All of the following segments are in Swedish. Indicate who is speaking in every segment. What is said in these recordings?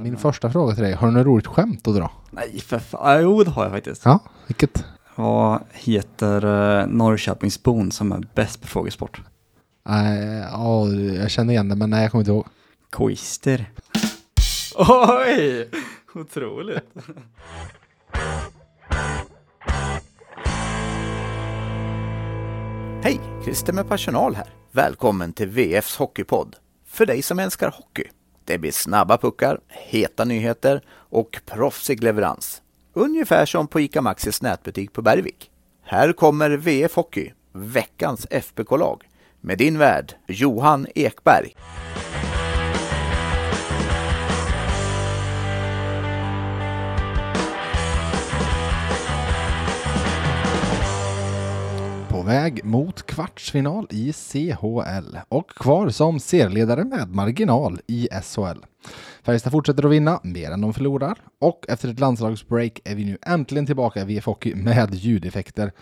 Speaker 1: Min första fråga till dig, har du något roligt skämt att dra?
Speaker 2: Nej, för fan. Jo, det har jag faktiskt.
Speaker 1: Ja, vilket?
Speaker 2: Vad heter uh, Norrköpingsbon som är bäst på frågesport?
Speaker 1: Nej, ja, jag känner igen det, men nej, jag kommer inte ihåg.
Speaker 2: Quister. Oj! Otroligt.
Speaker 3: Hej! Christer med personal här. Välkommen till VFs Hockeypodd. För dig som älskar hockey. Det blir snabba puckar, heta nyheter och proffsig leverans. Ungefär som på ICA Maxis nätbutik på Bergvik. Här kommer VF Hockey, veckans FBK-lag, med din värd Johan Ekberg.
Speaker 1: Väg mot kvartsfinal i CHL och kvar som serieledare med marginal i SHL. Färjestad fortsätter att vinna mer än de förlorar och efter ett landslagsbreak är vi nu äntligen tillbaka i VF Hockey med ljudeffekter.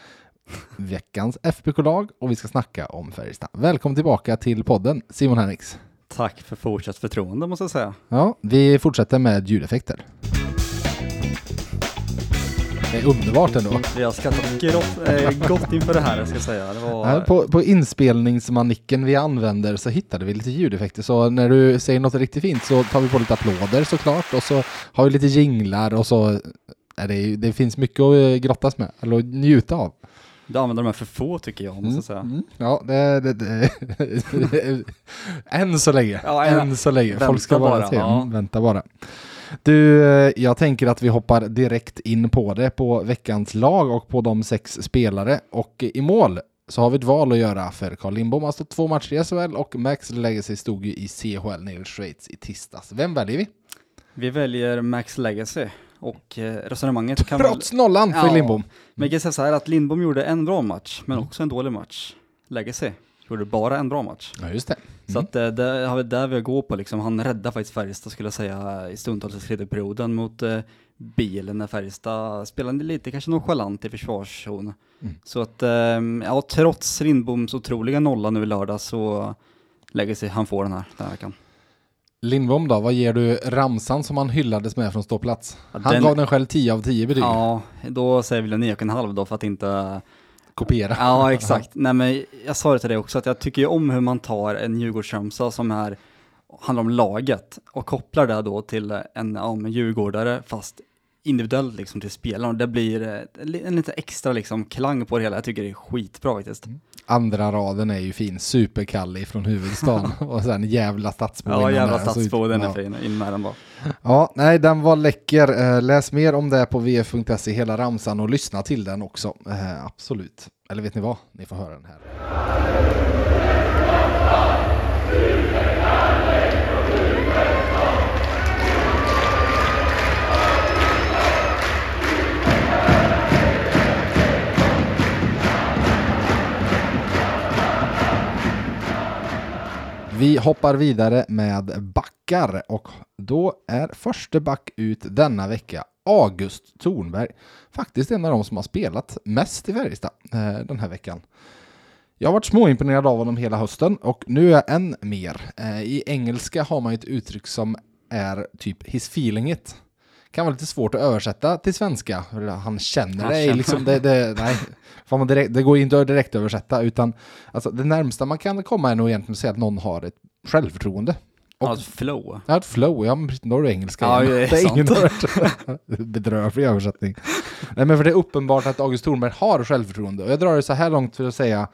Speaker 1: Veckans FBK-lag och vi ska snacka om Färjestad. Välkommen tillbaka till podden Simon Henriks.
Speaker 2: Tack för fortsatt förtroende måste jag säga.
Speaker 1: Ja, vi fortsätter med ljudeffekter. Det är underbart ändå.
Speaker 2: Vi har skrattat gott, äh, gott inför det här, jag ska säga. Var...
Speaker 1: På, på inspelningsmanicken vi använder så hittade vi lite ljudeffekter. Så när du säger något riktigt fint så tar vi på lite applåder såklart. Och så har vi lite jinglar och så är det, det finns mycket att grottas med, eller njuta av.
Speaker 2: Du använder de här för få tycker jag, måste jag säga.
Speaker 1: Mm, ja, det, det, det än så länge. Ja, än så länge. Folk ska bara, bara. Ja. Mm, vänta bara. Du, eh, jag tänker att vi hoppar direkt in på det, på veckans lag och på de sex spelare. Och i mål så har vi ett val att göra för Carl Lindbom har stått två matcher i SHL och Max Legacy stod ju i CHL nere i Schweiz i tisdags. Vem väljer vi?
Speaker 2: Vi väljer Max Legacy och eh, resonemanget kan
Speaker 1: Trots väl... nollan för ja, Lindbom.
Speaker 2: Men jag kan säga så här att Lindbom gjorde en bra match, men också en dålig match. Legacy gjorde bara en bra match.
Speaker 1: Ja, just det. Mm.
Speaker 2: Så att eh, det har vi där vi går på liksom. Han räddade faktiskt Färjestad skulle jag säga i stundtals i tredje perioden mot eh, bilen när Färjestad spelade lite kanske nonchalant i försvarszon. Mm. Så att, eh, ja trots Lindboms otroliga nolla nu i lördag så lägger sig han får den här den här veckan.
Speaker 1: Lindbom då, vad ger du ramsan som han hyllades med från ståplats? Ja, han den, gav den själv 10 av 10 betyg.
Speaker 2: Ja, då säger vi 9,5 då för att inte
Speaker 1: kopiera.
Speaker 2: Ja, exakt. Nej, men jag sa det till dig också, att jag tycker ju om hur man tar en Djurgårdsramsa som är, handlar om laget och kopplar det då till en, ja, en djurgårdare, fast individuellt liksom till spelaren. Det blir eh, en lite extra liksom klang på det hela. Jag tycker det är skitbra faktiskt. Mm.
Speaker 1: Andra raden är ju fin, superkallig från huvudstaden och sen jävla stadsbo
Speaker 2: Ja, jävla stadsbo, den är ja. fin, in med den bara.
Speaker 1: Ja, nej, den var läcker. Eh, läs mer om det på vf.se, hela ramsan och lyssna till den också. Eh, absolut. Eller vet ni vad? Ni får höra den här. Vi hoppar vidare med backar och då är första back ut denna vecka August Thornberg. Faktiskt en av de som har spelat mest i Färjestad eh, den här veckan. Jag har varit småimponerad av honom hela hösten och nu är jag än mer. Eh, I engelska har man ett uttryck som är typ his feeling it kan vara lite svårt att översätta till svenska. Han känner det, liksom det, det, nej, man direkt, det går inte att direkt översätta utan alltså, det närmsta man kan komma är nog egentligen att säga att någon har ett självförtroende.
Speaker 2: Och, ja, ett flow.
Speaker 1: Ja, ett flow. Ja, men då har du engelska.
Speaker 2: Ja, det är, det är
Speaker 1: ingen bedrövlig översättning. Nej, men för det är uppenbart att August Thornberg har självförtroende. Och jag drar det så här långt för att säga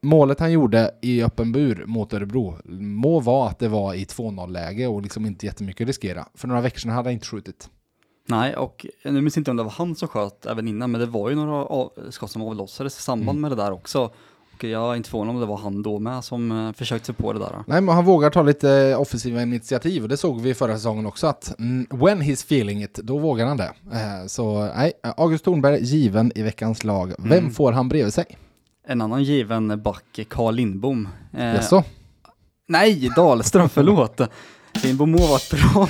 Speaker 1: målet han gjorde i öppen bur mot Örebro må vara att det var i 2-0-läge och liksom inte jättemycket att riskera. För några veckor sedan hade han inte skjutit.
Speaker 2: Nej, och nu minns inte om det var han som sköt även innan, men det var ju några skott som avlossades i samband mm. med det där också. Och jag är inte förvånad om det var han då med som uh, försökte sig på det där.
Speaker 1: Nej, men han vågar ta lite offensiva initiativ och det såg vi förra säsongen också att when he's feeling it, då vågar han det. Uh, så nej, August Thornberg given i veckans lag. Vem mm. får han bredvid sig?
Speaker 2: En annan given back, Carl Lindbom.
Speaker 1: Eh, Jaså?
Speaker 2: Nej, Dahlström, förlåt. Lindbom må vara bra.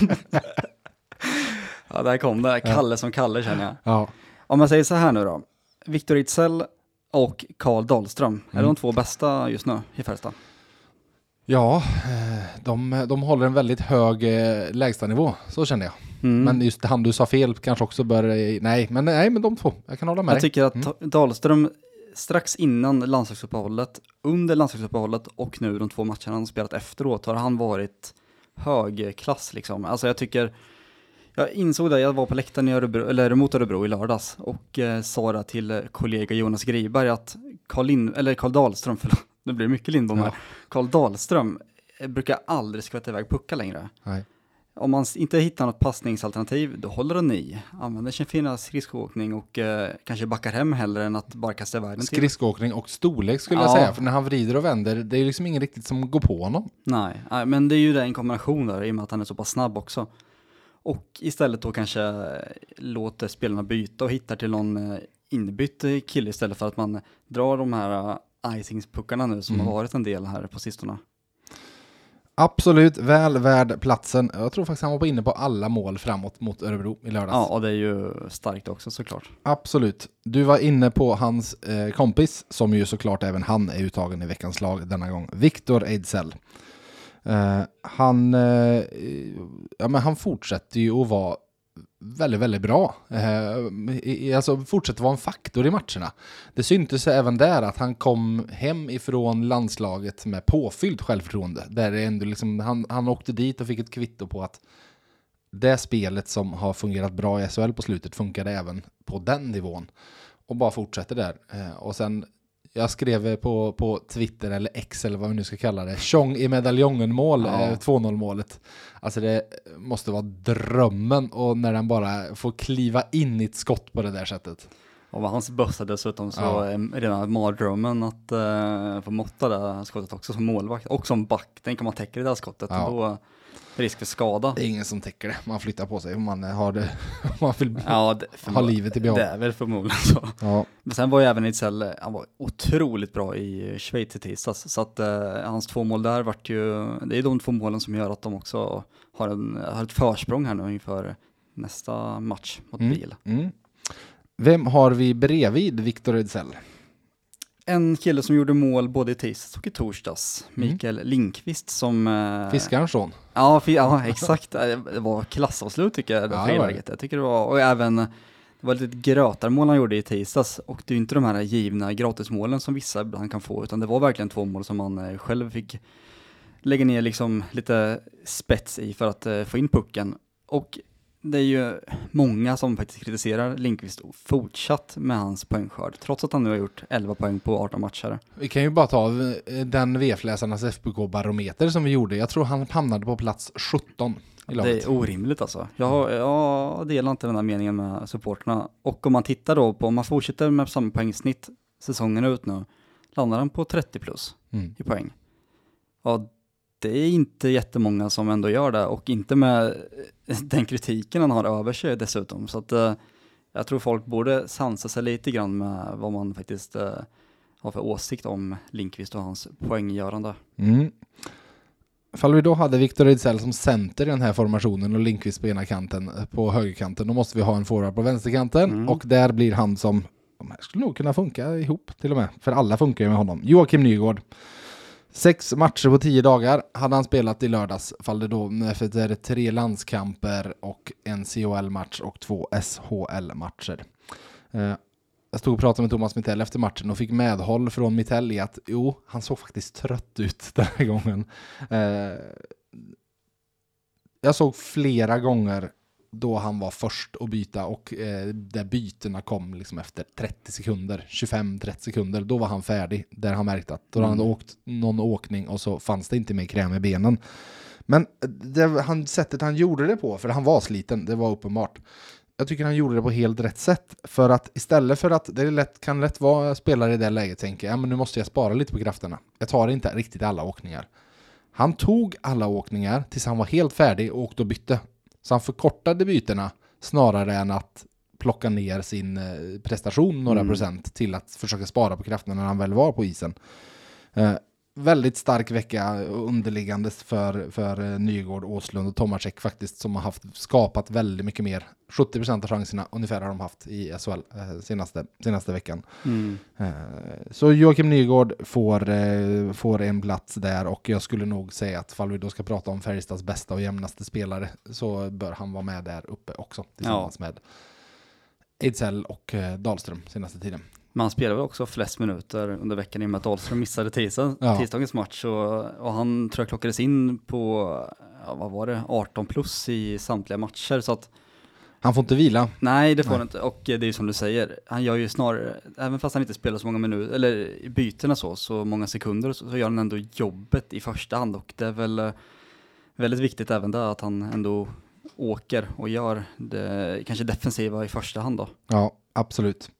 Speaker 2: ja, där kom det. Kalle som Kalle känner jag.
Speaker 1: Ja.
Speaker 2: Om man säger så här nu då. Viktor Ejdsell och Karl Dahlström. Mm. Är de två bästa just nu i Färjestad?
Speaker 1: Ja, eh, de, de håller en väldigt hög eh, lägstanivå, så känner jag.
Speaker 2: Mm.
Speaker 1: Men just han du sa fel kanske också bör, eh, nej, men nej, men de två, jag kan hålla med
Speaker 2: Jag
Speaker 1: dig.
Speaker 2: tycker att
Speaker 1: Mm.
Speaker 2: Dahlström strax innan landslagsuppehållet, under landslagsuppehållet och nu de två matcherna han spelat efteråt har han varit högklass liksom. Alltså jag tycker, jag insåg det, jag var på läktaren i Örebro, eller mot Örebro i lördags och eh, sa det till kollega Jonas Griberg att Carl, Lind, eller Carl Dahlström, förlåt, nu blir det mycket Lindbom här,
Speaker 1: Ja.
Speaker 2: Carl Dahlström eh, brukar aldrig skvätta iväg puckar längre.
Speaker 1: Nej.
Speaker 2: Om man inte hittar något passningsalternativ, då håller den i. Använder sin fina skridskoåkning och eh, kanske backar hem hellre än att bara kasta iväg den.
Speaker 1: Skridskoåkning och storlek skulle
Speaker 2: Ja.
Speaker 1: jag säga, för när han vrider och vänder, det är liksom ingen riktigt som går på honom.
Speaker 2: Nej, men det är ju det en kombination där, i och med att han är så pass snabb också. Och istället då kanske eh, låter spelarna byta och hittar till någon eh, inbytt eh, kille istället för att man drar de här uh, icingspuckarna nu som
Speaker 1: Mm.
Speaker 2: har varit en del här på sistone.
Speaker 1: Absolut, väl värd platsen. Jag tror faktiskt han var inne på alla mål framåt mot Örebro i lördags.
Speaker 2: Ja, och det är ju starkt också såklart.
Speaker 1: Absolut. Du var inne på hans eh, kompis, som ju såklart även han är uttagen i veckans lag denna gång, Viktor Ejdsell. Eh, han, eh, ja, men han fortsätter ju att vara väldigt, väldigt bra. Eh, alltså fortsätter vara en faktor i matcherna. Det syntes även där att han kom hem ifrån landslaget med påfyllt självförtroende. Där det ändå liksom, han, han åkte dit och fick ett kvitto på att det spelet som har fungerat bra i SHL på slutet funkade även på den nivån. Och bara fortsätter där. Eh, och sen, jag skrev på, på Twitter eller X eller vad vi nu ska kalla det, Tjong i medaljongen mål,
Speaker 2: Ja.
Speaker 1: eh, 2-0 målet. Alltså det måste vara drömmen och när den bara får kliva in i ett skott på det där sättet.
Speaker 2: Och vad hans bössa dessutom så
Speaker 1: Ja.
Speaker 2: redan mardrömmen att uh, få måtta det här skottet också som målvakt och som back. Tänk om man täcker det där skottet,
Speaker 1: Ja.
Speaker 2: då risk för skada.
Speaker 1: Det är ingen som täcker det, man flyttar på sig om man har det, man vill
Speaker 2: Ja, det,
Speaker 1: ha livet i behåll.
Speaker 2: Det är väl förmodligen så.
Speaker 1: Ja.
Speaker 2: Men sen var ju även Ejdsell, han var otroligt bra i Schweiz i tisdags. Så att eh, hans två mål där vart ju, det är de två målen som gör att de också har, en, har ett försprång här nu inför nästa match mot
Speaker 1: Mm.
Speaker 2: Bil.
Speaker 1: Mm. Vem har vi bredvid Viktor Ejdsell?
Speaker 2: En kille som gjorde mål både i tisdags och i torsdags,
Speaker 1: Mm.
Speaker 2: Mikael Linkvist som... eh,
Speaker 1: Fiskarens son.
Speaker 2: Ja, ja, exakt. Eh, Det var klassavslut tycker jag, det
Speaker 1: Ja,
Speaker 2: friläget. Jag tycker det var, och även, det var ett litet grötarmål han gjorde i tisdags. Och det är ju inte de här givna gratismålen som vissa ibland kan få, utan det var verkligen två mål som han eh, själv fick lägga ner liksom lite spets i för att eh, få in pucken. Och det är ju många som faktiskt kritiserar Linkvist fortsatt med hans poängskörd, trots att han nu har gjort 11 poäng på 18 matcher.
Speaker 1: Vi kan ju bara ta eh, den VF-läsarnas FBK-barometer som vi gjorde. Jag tror han hamnade på plats 17 i
Speaker 2: Det
Speaker 1: laget.
Speaker 2: är orimligt alltså. Jag, jag delar inte den här meningen med supporterna. Och om man tittar då på, om man fortsätter med samma poängsnitt säsongen ut nu, landar han på 30 plus
Speaker 1: Mm.
Speaker 2: i poäng. Ja, det är inte jättemånga som ändå gör det och inte med den kritiken han har över sig dessutom. Så att eh, jag tror folk borde sansa sig lite grann med vad man faktiskt eh, har för åsikt om Linkvist och hans poänggörande.
Speaker 1: Mm. Ifall vi då hade Viktor Ejdsell som center i den här formationen och Lindqvist på ena kanten, eh, på högerkanten, då måste vi ha en forward på vänsterkanten
Speaker 2: Mm.
Speaker 1: och där blir han som, de här skulle nog kunna funka ihop till och med, för alla funkar ju med honom, Joakim Nygård. Sex matcher på tio dagar hade han spelat i lördags, fall det då efter tre landskamper och en CHL-match och två SHL-matcher. Eh, jag stod och pratade med Thomas Mittell efter matchen och fick medhåll från Mittell i att jo, han såg faktiskt trött ut den här gången. Eh, jag såg flera gånger då han var först att byta och eh, där bytena kom liksom efter 30 sekunder, 25-30 sekunder, då var han färdig. Där han märkte att då hade han
Speaker 2: Mm.
Speaker 1: åkt någon åkning och så fanns det inte mer kräm i benen. Men det, han, sättet han gjorde det på, för han var sliten, det var uppenbart. Jag tycker han gjorde det på helt rätt sätt. För att istället för att det är lätt, kan lätt vara spelare i det läget tänker, ja men nu måste jag spara lite på krafterna. Jag tar inte riktigt alla åkningar. Han tog alla åkningar tills han var helt färdig och åkte och bytte. Så han förkortade bytena snarare än att plocka ner sin eh, prestation några
Speaker 2: Mm.
Speaker 1: procent till att försöka spara på krafterna när han väl var på isen. Väldigt stark vecka underliggandes för, för eh, Nygård, Åslund och Tomasek faktiskt som har haft skapat väldigt mycket mer. 70% av chanserna ungefär har de haft i SHL eh, senaste, senaste veckan.
Speaker 2: Mm.
Speaker 1: Eh, så Joakim Nygård får, får en plats där och jag skulle nog säga att fall vi då ska prata om Färjestads bästa och jämnaste spelare så bör han vara med där uppe också tillsammans med Ejdsell och Dahlström senaste tiden.
Speaker 2: Man spelar väl också flest minuter under veckan i och med att Dahlström missade tisdag,
Speaker 1: Ja.
Speaker 2: tisdagens match och, och han tror jag klockades in på, ja, vad var det, 18 plus i samtliga matcher så att
Speaker 1: Han får inte vila.
Speaker 2: nej det får
Speaker 1: Nej.
Speaker 2: han inte och det är ju som du säger, han gör ju snarare, även fast han inte spelar så många minuter, eller i bytena så, så många sekunder så, så gör han ändå jobbet i första hand och det är väl eh, väldigt viktigt även där att han ändå åker och gör det kanske defensiva i första hand då.
Speaker 1: Ja, absolut.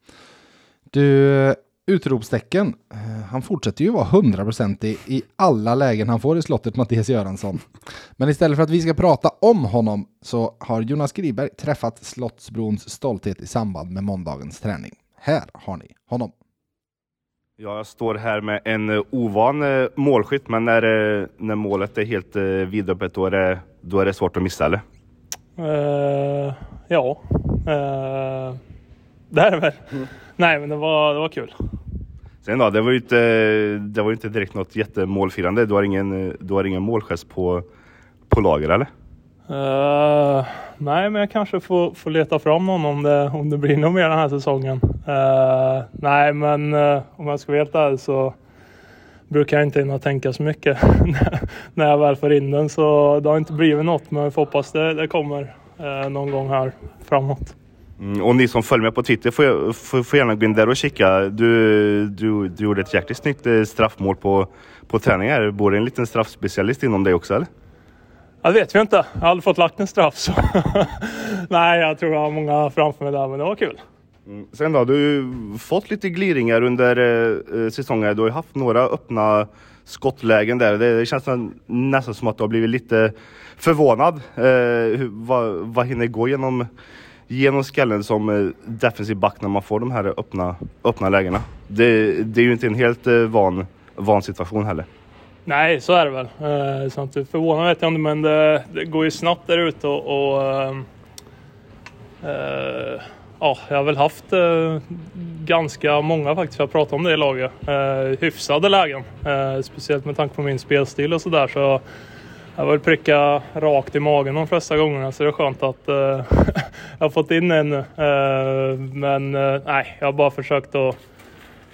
Speaker 1: Du, utropstecken. Eh, Han fortsätter ju vara 100% i, i alla lägen han får i slottet, Mattias Göransson. Men istället för att vi ska prata om honom så har Jonas Griberg träffat Slottsbrons stolthet i samband med måndagens träning. Här har ni honom.
Speaker 4: Ja, jag står här med en eh, ovan eh, målskytt, men när, eh, när målet är helt eh, vidöppet då är, det, då är det svårt att missa, eller?
Speaker 5: Eh, ja, eh, det är det väl. Nej, men det var, det var kul.
Speaker 4: Sen då, det var ju inte, det var inte direkt något jättemålfirande. Du har ingen, du har ingen målgest på, på lager, eller?
Speaker 5: Eh, nej, men jag kanske får, får leta fram någon om det, om det blir något mer den här säsongen. Eh, nej, men eh, om jag ska vara helt ärlig så brukar jag inte hinna tänka så mycket när jag väl får in den. Så det har inte blivit något, men vi får hoppas det, det kommer någon gång här framåt.
Speaker 4: Mm, och ni som följer med på Twitter får, får, får gärna gå in där och kika. Du, du, du gjorde ett jäkligt snyggt eh, straffmål på, på träning här. Bor det en liten straffspecialist inom dig också, eller?
Speaker 5: Ja, det vet vi inte. Jag har aldrig fått lagt en straff. Så. nej, jag tror jag har många framför mig där, men det var kul.
Speaker 4: Sen då, du har fått lite gliringar under eh, eh, säsongen. Du har ju haft några öppna skottlägen där. Det, det känns nä- nästan som att du har blivit lite förvånad. Eh, vad, vad hinner gå genom, genom skallen som eh, defensiv back när man får de här öppna, öppna lägena? Det, det är ju inte en helt eh, van, van situation heller.
Speaker 5: Nej, så är det väl. Eh, så förvånad vet jag inte, men det, det går ju snabbt där ute och, och eh, eh ja, jag har väl haft eh, ganska många faktiskt, jag pratat om det i laget, eh, hyfsade lägen. Eh, speciellt med tanke på min spelstil och sådär så jag har väl pricka rakt i magen de flesta gångerna så det är skönt att eh, jag har fått in en. Eh, men eh, nej, jag har bara försökt att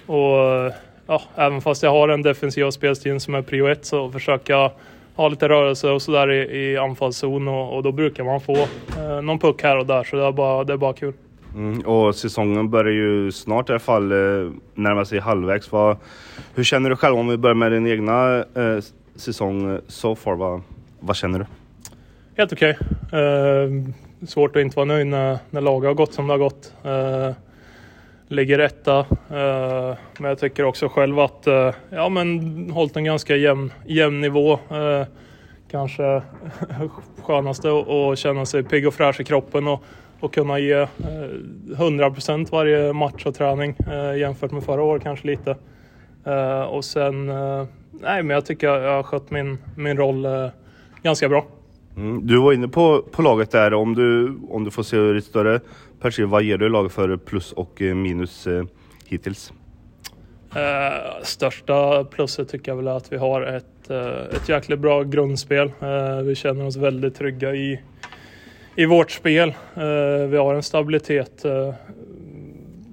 Speaker 5: och eh, ja, även fast jag har den defensiva spelstilen som är prio ett så försöker jag ha lite rörelse och sådär i, i anfallszon och, och då brukar man få eh, någon puck här och där så det är bara, det är bara kul.
Speaker 4: Mm, och säsongen börjar ju snart i alla fall eh, närma sig halvvägs. Hur känner du själv om vi börjar med din egna eh, säsong eh, so far? Va? Vad känner du?
Speaker 5: Helt okej. Eh, svårt att inte vara nöjd när, när laget har gått som det har gått. Eh, ligger etta. Eh, men jag tycker också själv att eh, ja, men hållit en ganska jämn, jämn nivå. Eh, kanske skönaste att känna sig pigg och fräsch i kroppen och, och kunna ge eh, 100% varje match och träning jämfört med förra året kanske lite. Och sen, nej men jag tycker jag, har skött min, min roll ganska bra.
Speaker 4: Mm, du var inne på, på laget där. Om du, om du får se ett större perspektiv, vad ger du laget för plus och eh, minus eh, hittills?
Speaker 5: Eh, största plusset tycker jag väl är att vi har ett, eh, ett jäkligt bra grundspel. Eh, vi känner oss väldigt trygga i, i vårt spel. Eh, vi har en stabilitet.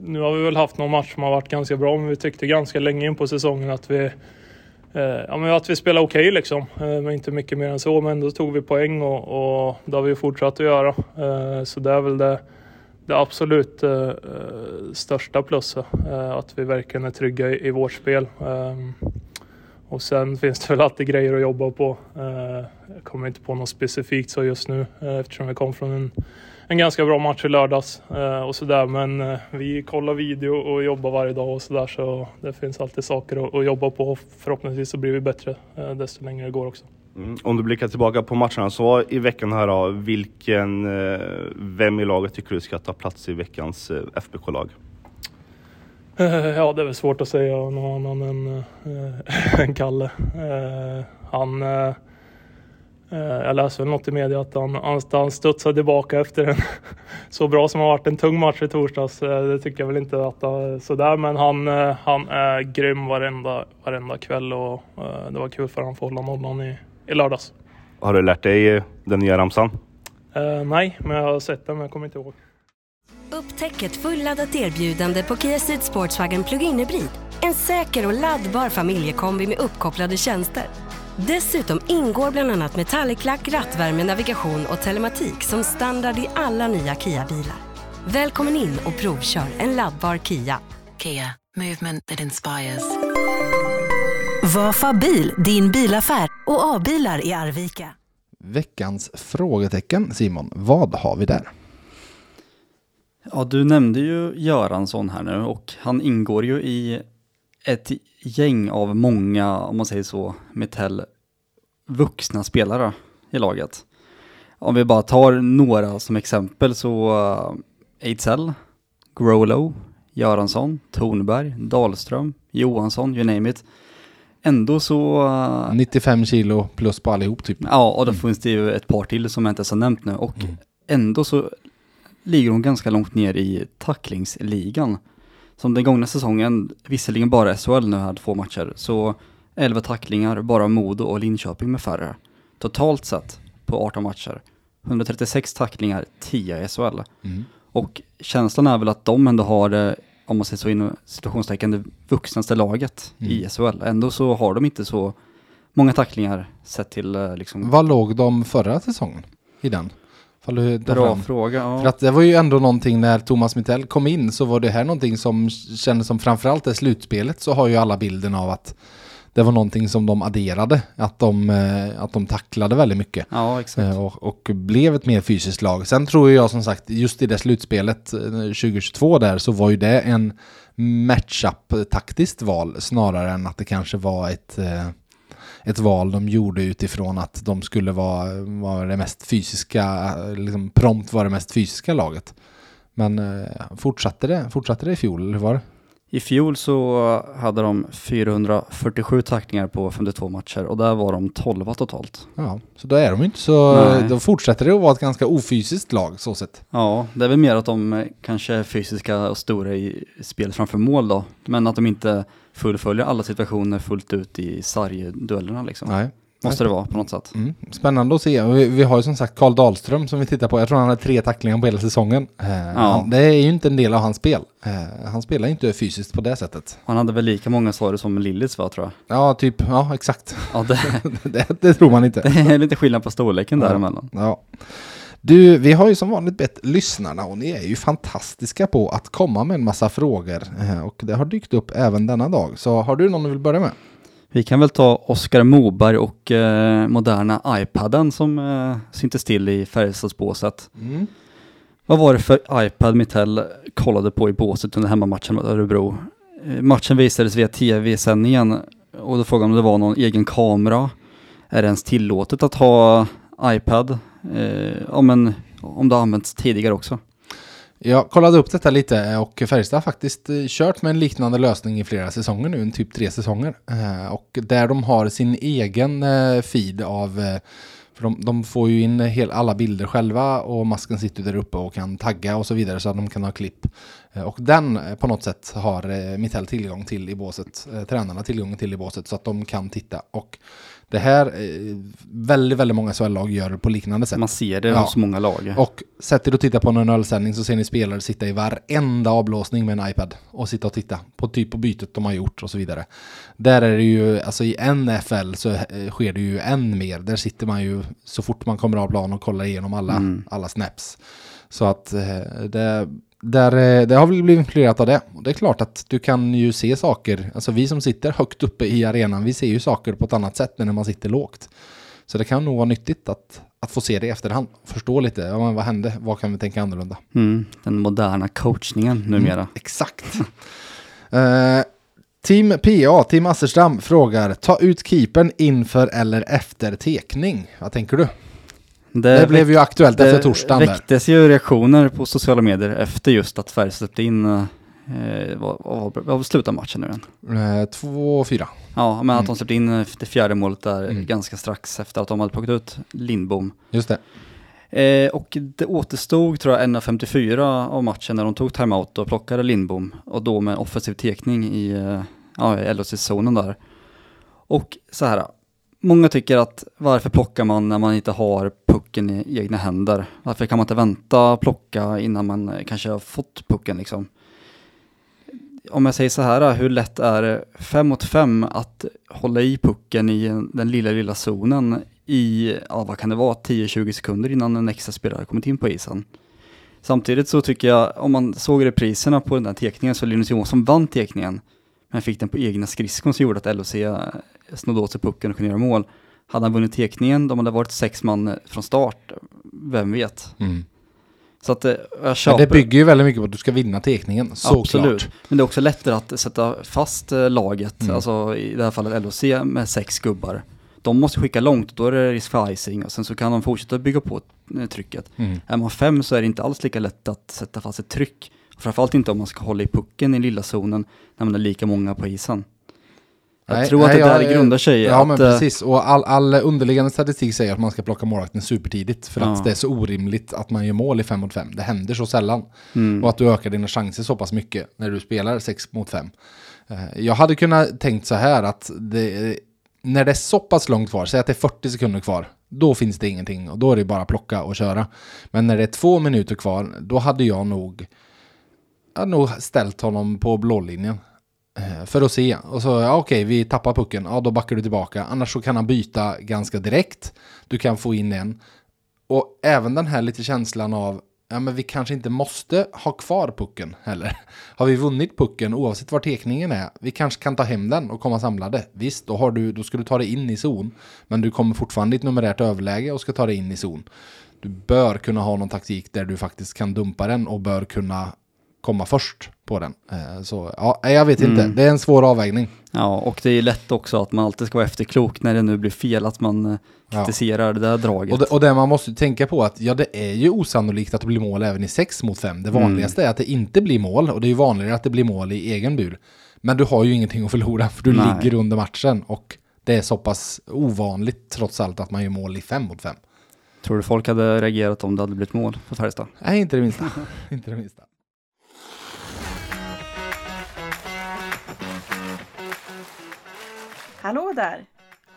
Speaker 5: Nu har vi väl haft någon match som har varit ganska bra, men vi tyckte ganska länge in på säsongen att vi Eh, ja, men att vi spelade okej liksom, eh, men inte mycket mer än så. Men då tog vi poäng och, och det har vi fortsatt att göra. Eh, så det är väl det, det absolut största plusset. Att vi verkligen är trygga i, i vårt spel. Och sen finns det väl alltid grejer att jobba på. Jag kommer inte på något specifikt så just nu eftersom vi kom från en, en ganska bra match i lördags eh, och sådär. Men eh, vi kollar video och jobbar varje dag och sådär så det finns alltid saker att, att jobba på. Förhoppningsvis så blir vi bättre eh, desto längre det går också.
Speaker 4: Mm. Om du blickar tillbaka på matcherna så i veckan här då, vilken, vem i laget tycker du ska ta plats i veckans FBK-lag?
Speaker 5: Ja, det är väl svårt att säga någon annan än, äh, än Kalle. Äh, han, äh, jag läste väl något i media att han, han, han studsade tillbaka efter en så bra som har varit en tung match i torsdags. Det tycker jag väl inte att det sådär, men han, han är grym varenda, varenda kväll och det var kul för honom att få hålla nollan i, i lördags.
Speaker 4: Har du lärt dig den nya ramsan?
Speaker 5: nej, men jag har sett den men jag kommer inte ihåg.
Speaker 6: Upptäck ett fulladdat erbjudande på Kia Ceed Sportswagen Plug-in Hybrid. En säker och laddbar familjekombi med uppkopplade tjänster. Dessutom ingår bland annat metalliclack, rattvärme, navigation och telematik som standard i alla nya Kia-bilar. Välkommen in och provkör en laddbar Kia.
Speaker 7: Kia, movement that inspires. Vafa bil, din bilaffär och A-bilar i Arvika.
Speaker 1: Veckans frågetecken Simon, vad har vi där?
Speaker 2: Ja, du nämnde ju Göransson här nu och han ingår ju i ett gäng av många, om man säger så, Metell vuxna spelare i laget. Om vi bara tar några som exempel så uh, Ejdsell, Growlow, Göransson, Tornberg, Dahlström, Johansson, you name it. Ändå så...
Speaker 1: Uh, 95 kilo plus på allihop typ.
Speaker 2: Ja, och då mm. finns det ju ett par till som jag inte ens har nämnt nu och mm. ändå så ligger hon ganska långt ner i tacklingsligan. Som den gångna säsongen, visserligen bara SHL nu hade två matcher, så 11 tacklingar, bara Modo och Linköping med färre. Totalt sett på 18 matcher. 136 tacklingar, 10 i SHL. Mm. Och känslan är väl att de ändå har det, om man säger så inom situationstecken, det vuxnaste laget mm. i SHL. Ändå så har de inte så många tacklingar sett till eh, liksom...
Speaker 1: Vad låg de förra säsongen i den?
Speaker 2: Bra fram. fråga. Ja.
Speaker 1: För att det var ju ändå någonting när Thomas Mittell kom in så var det här någonting som kändes som framförallt det slutspelet så har ju alla bilden av att det var någonting som de adderade, att de, eh, att de tacklade väldigt mycket.
Speaker 2: Ja, exakt.
Speaker 1: Eh, och, och blev ett mer fysiskt lag. Sen tror jag som sagt, just i det slutspelet 2022 eh, där så var ju det en matchup taktiskt val snarare än att det kanske var ett ett val de gjorde utifrån att de skulle vara, vara det mest fysiska, liksom prompt vara det mest fysiska laget. Men eh, fortsatte, det, fortsatte det i fjol, eller hur var det?
Speaker 2: I fjol så hade de 447 tacklingar på 52 matcher och där var de 12 totalt.
Speaker 1: Ja, så då är de inte så... Nej. Då fortsätter det att vara ett ganska ofysiskt lag så sett.
Speaker 2: Ja, det är väl mer att de kanske är fysiska och stora i spelet framför mål då. Men att de inte fullföljer alla situationer fullt ut i sargduellerna liksom. Nej. Måste det vara på något sätt.
Speaker 1: Mm. Spännande att se. Vi, vi, har ju som sagt Karl Dahlström som vi tittar på. Jag tror han har tre tacklingar på hela säsongen. Eh, ja. det är ju inte en del av hans spel. Eh, han spelar inte fysiskt på det sättet.
Speaker 2: Han hade väl lika många svar som Lillis var tror
Speaker 1: jag. Ja, typ. Ja, exakt. Ja, det, det, det, tror man inte.
Speaker 2: Det är lite skillnad på storleken ja. däremellan.
Speaker 1: Ja. Du, vi har ju som vanligt bett lyssnarna och ni är ju fantastiska på att komma med en massa frågor. Eh, och det har dykt upp även denna dag. Så har du någon du vill börja med?
Speaker 2: Vi kan väl ta Oskar Moberg och eh, moderna iPaden som eh, syntes till i Färjestadsbåset. Mm. Vad var det för iPad Mittell kollade på i båset under hemmamatchen mot Örebro? Eh, matchen visades via tv-sändningen och då frågade om det var någon egen kamera. Är det ens tillåtet att ha iPad? Eh, om, en, om det har använts tidigare också.
Speaker 1: Jag kollade upp detta lite eh, och Färjestad har faktiskt eh, kört med en liknande lösning i flera säsonger nu, en typ tre säsonger. Eh, och där de har sin egen feed av för de, de, får ju in hel, alla bilder själva och masken sitter där uppe och kan tagga och så vidare så att de kan ha klipp. Och den på något sätt har Mittell tillgång till i båset, tränarna tillgång till i båset så att de kan titta. Och det här, eh, väldigt, väldigt många SHL-lag gör det på liknande sätt.
Speaker 2: Man ser det ja. hos många lag.
Speaker 1: Och sätter du och tittar på en NHL-sändning så ser ni spelare sitta i varenda avblåsning med en iPad och sitta och titta på typ på bytet de har gjort och så vidare. Där är det ju, alltså i NFL så eh, sker det ju än mer. Där sitter man ju så fort man kommer av plan och kollar igenom alla, mm. alla snaps. Så att eh, det där, eh, det har väl blivit influerat av det. Och det är klart att du kan ju se saker, alltså vi som sitter högt uppe i arenan, vi ser ju saker på ett annat sätt än när man sitter lågt. Så det kan nog vara nyttigt att, att få se det i efterhand, förstå lite, ja, men vad hände, vad kan vi tänka annorlunda?
Speaker 2: Mm, den moderna coachningen numera. Mm,
Speaker 1: exakt. uh, Team PA, Team Asserstam frågar, ta ut keepern inför eller efter tekning. Vad tänker du? Det, det blev ju aktuellt efter torsdagen.
Speaker 2: Det väcktes ju reaktioner på sociala medier efter just att Färjestad släppte in Eh, vad, vad, slutar matchen nu igen?
Speaker 1: Eh, 2-4.
Speaker 2: Ja, men att
Speaker 1: Mm.
Speaker 2: de släppte in eh, det fjärde målet där
Speaker 1: Mm.
Speaker 2: ganska strax efter att de hade plockat ut Lindbom.
Speaker 1: Just det.
Speaker 2: Eh, och det återstod tror jag 1.54 av matchen när de tog timeout och plockade Lindbom och då med en offensiv tekning i, eh, ja, i LHC-zonen där. Och så här, många tycker att varför plockar man när man inte har pucken i egna händer? Varför kan man inte vänta och plocka innan man eh, kanske har fått pucken liksom? Om jag säger så här, hur lätt är det fem mot fem att hålla i pucken i den lilla, lilla zonen i, ja vad kan det vara, 10-20 sekunder innan en extra spelare kommit in på isen. Samtidigt så tycker jag, om man såg repriserna på den där tekningen så Linus Johansson vann tekningen, men fick den på egna skridskon som gjorde att LHC snodde åt sig pucken och kunde göra mål. Hade han vunnit tekningen, de hade varit sex man från start, vem vet?
Speaker 1: Mm.
Speaker 2: Så att eh, jag
Speaker 1: Men
Speaker 2: köper.
Speaker 1: det bygger ju väldigt mycket på att du ska vinna tekningen, såklart.
Speaker 2: Absolut. Men det är också lättare att sätta fast eh, laget,
Speaker 1: Mm.
Speaker 2: alltså i det här fallet LHC med sex gubbar. De måste skicka långt, då är det risk för icing och sen så kan de fortsätta bygga på eh, trycket.
Speaker 1: Mm.
Speaker 2: Är man fem så är det inte alls lika lätt att sätta fast ett tryck. Framförallt inte om man ska hålla i pucken i lilla zonen när man är lika många på isen. Jag
Speaker 1: Nej,
Speaker 2: tror att
Speaker 1: nej,
Speaker 2: det där
Speaker 1: jag-
Speaker 2: grundar sig
Speaker 1: Ja
Speaker 2: att...
Speaker 1: men
Speaker 2: eh,
Speaker 1: precis, och all, all underliggande statistik säger att man ska plocka målvakten supertidigt för att
Speaker 2: Ja.
Speaker 1: det är så orimligt att man gör mål i 5 mot 5. Det händer så sällan.
Speaker 2: Mm.
Speaker 1: Och att du ökar dina chanser så pass mycket när du spelar 6 mot 5. Jag hade kunnat tänkt så här att det, när det är så pass långt kvar, säg att det är 40 sekunder kvar, då finns det ingenting och då är det bara att plocka och köra. Men när det är två minuter kvar, då hade jag nog, jag hade nog ställt honom på blålinjen. Eh, för att se. Och så, ja okej, vi tappar pucken. Ja, då backar du tillbaka. Annars så kan han byta ganska direkt. Du kan få in en. Och även den här lite känslan av, ja men vi kanske inte måste ha kvar pucken heller. Har vi vunnit pucken oavsett var tekningen är, vi kanske kan ta hem den och komma samlade. Visst, då, har du, då ska du ta dig in i zon. Men du kommer fortfarande i ett numerärt överläge och ska ta dig in i zon. Du bör kunna ha någon taktik där du faktiskt kan dumpa den och bör kunna komma först på den. Eh, Så ja, jag vet inte.
Speaker 2: Mm.
Speaker 1: Det är en svår avvägning.
Speaker 2: Ja, och det är lätt också att man alltid ska vara efterklok när det nu blir fel, att man eh,
Speaker 1: Ja.
Speaker 2: kritiserar det där draget.
Speaker 1: Och det, och det man måste tänka på att ja, det är ju osannolikt att det blir mål även i 6 mot 5. Det vanligaste är att det inte blir mål och det är ju vanligare att det blir mål i egen bur. Men du har ju ingenting att förlora för du
Speaker 2: Nej.
Speaker 1: ligger under matchen och det är så pass ovanligt trots allt att man gör mål i 5 mot 5.
Speaker 2: Tror du folk hade reagerat om det hade blivit mål för Färjestad?
Speaker 1: Nej, inte det minsta. inte det minsta.
Speaker 8: Hallå där!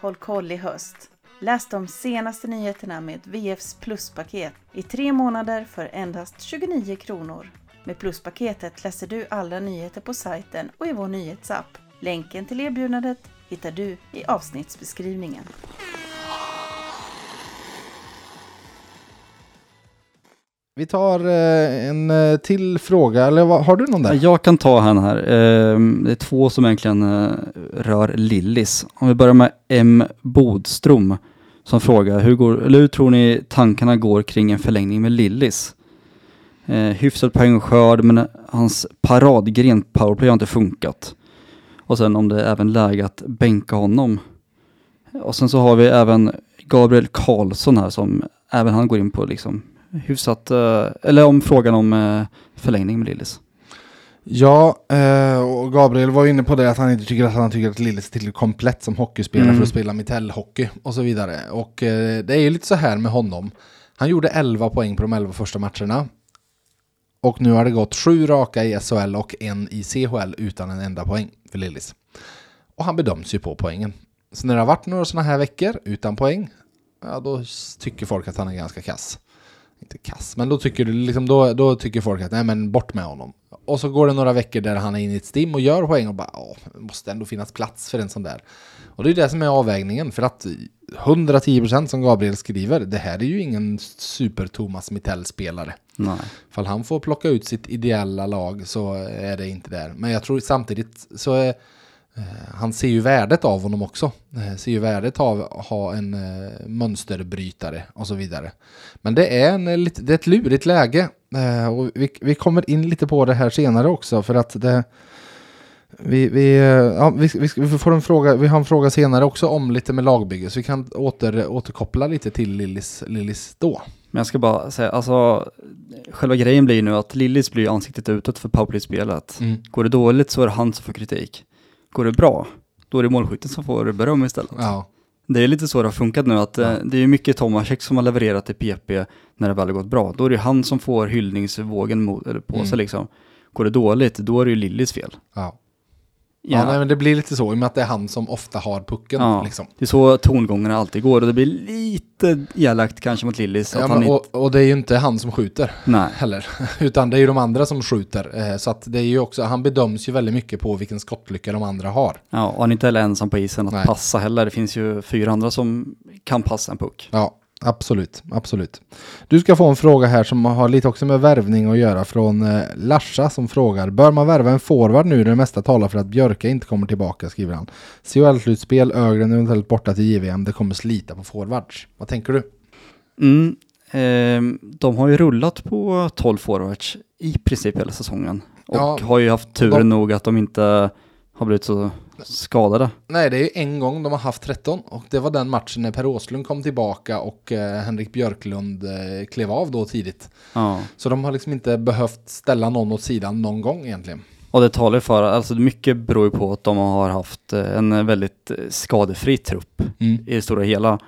Speaker 8: Håll koll i höst. Läs de senaste nyheterna med VFs pluspaket i tre månader för endast 29 kronor. Med pluspaketet läser du alla nyheter på sajten och i vår nyhetsapp. Länken till erbjudandet hittar du i avsnittsbeskrivningen.
Speaker 1: Vi tar eh, en eh, till fråga, eller har du någon där?
Speaker 2: Jag kan ta han här. Ehm, det är två som egentligen eh, rör Lillis. Om vi börjar med M. Bodström som frågar hur, går, eller hur tror ni tankarna går kring en förlängning med Lillis? Eh, hyfsad poängskörd men hans paradgren powerplay har inte funkat. Och sen om det är även läge att bänka honom. Och sen så har vi även Gabriel Karlsson här som även han går in på liksom hyfsat, eh, eller om frågan om eh, förlängning med Lillis.
Speaker 1: Ja, eh, och Gabriel var inne på det att han inte tycker att han tycker att Lillis är tillräckligt komplett som hockeyspelare
Speaker 2: Mm.
Speaker 1: för att spela mitellhockey och så vidare. Och det är ju lite så här med honom. Han gjorde 11 poäng på de 11 första matcherna. Och nu har det gått sju raka i SHL och en i CHL utan en enda poäng för Lillis. Och han bedöms ju på poängen. Så när det har varit några sådana här veckor utan poäng, ja då tycker folk att han är ganska kass. Inte kass, men då tycker, du liksom, då, då tycker folk att nej men bort med honom. Och så går det några veckor där han är inne i ett stim och gör poäng och bara det måste ändå finnas plats för en sån där. Och det är det som är avvägningen för att 110% som Gabriel skriver, det här är ju ingen super Thomas Mittell-spelare.
Speaker 2: Nej.
Speaker 1: Fall han får plocka ut sitt ideella lag så är det inte där. Men jag tror samtidigt så är han ser ju värdet av honom också. Eh, ser ju värdet av att ha en eh, mönsterbrytare och så vidare. Men det är, en, eh, det är ett lurigt läge. Eh, och vi, vi kommer in lite på det här senare också för att det vi, vi, eh, ja, vi, vi, får en fråga, vi har en fråga senare också om lite med lagbygge så vi kan åter, återkoppla lite till Lillis, Lillis då.
Speaker 2: Men jag ska bara säga, alltså själva grejen blir nu att Lillis blir ansiktet utåt för powerplay-spelet.
Speaker 1: Mm.
Speaker 2: Går det dåligt så är det han som får kritik. Går det bra, då är det målskytten som får beröm istället.
Speaker 1: Ja,
Speaker 2: Det är lite så det har funkat nu, att eh,
Speaker 1: Ja.
Speaker 2: det är mycket Tomasek som har levererat till PP när det väl har gått bra. Då är det han som får hyllningsvågen på
Speaker 1: Mm.
Speaker 2: sig liksom. Går det dåligt, då är det ju Lillis fel.
Speaker 1: ja.
Speaker 2: Ja,
Speaker 1: ja nej, men det blir lite så i och med att det är han som ofta har pucken.
Speaker 2: Ja.
Speaker 1: Liksom.
Speaker 2: Det är så tongångarna alltid går och det blir lite elakt kanske mot Lillis.
Speaker 1: Ja, men, och, och det är ju inte han som skjuter
Speaker 2: nej.
Speaker 1: heller, utan det är ju de andra som skjuter. Eh, så att det är ju också, han bedöms ju väldigt mycket på vilken skottlycka de andra har.
Speaker 2: Ja, och han är inte heller ensam på isen att
Speaker 1: Nej.
Speaker 2: passa heller. Det finns ju fyra andra som kan passa en puck.
Speaker 1: Ja, absolut, absolut. Du ska få en fråga här som har lite också med värvning att göra från eh, Larsa som frågar Bör man värva en forward nu när det mesta talar för att Björka inte kommer tillbaka, skriver han. CHL-slutspel, Ögren eventuellt borta till JVM, det kommer slita på forwards. Vad tänker du?
Speaker 2: Mm, ehm, de har ju rullat på 12 forwards i princip hela säsongen. Och
Speaker 1: Ja,
Speaker 2: har ju haft turen
Speaker 1: de-
Speaker 2: nog att de inte har blivit så skadade.
Speaker 1: Nej, det är ju en gång de har haft 13 och det var den matchen när Per Åslund kom tillbaka och eh, Henrik Björklund eh, klev av då tidigt.
Speaker 2: Ja.
Speaker 1: Så de har liksom inte behövt ställa någon åt sidan någon gång egentligen.
Speaker 2: Och det talar ju för, alltså mycket beror ju på att de har haft eh, en väldigt skadefri trupp
Speaker 1: Mm.
Speaker 2: i det stora hela.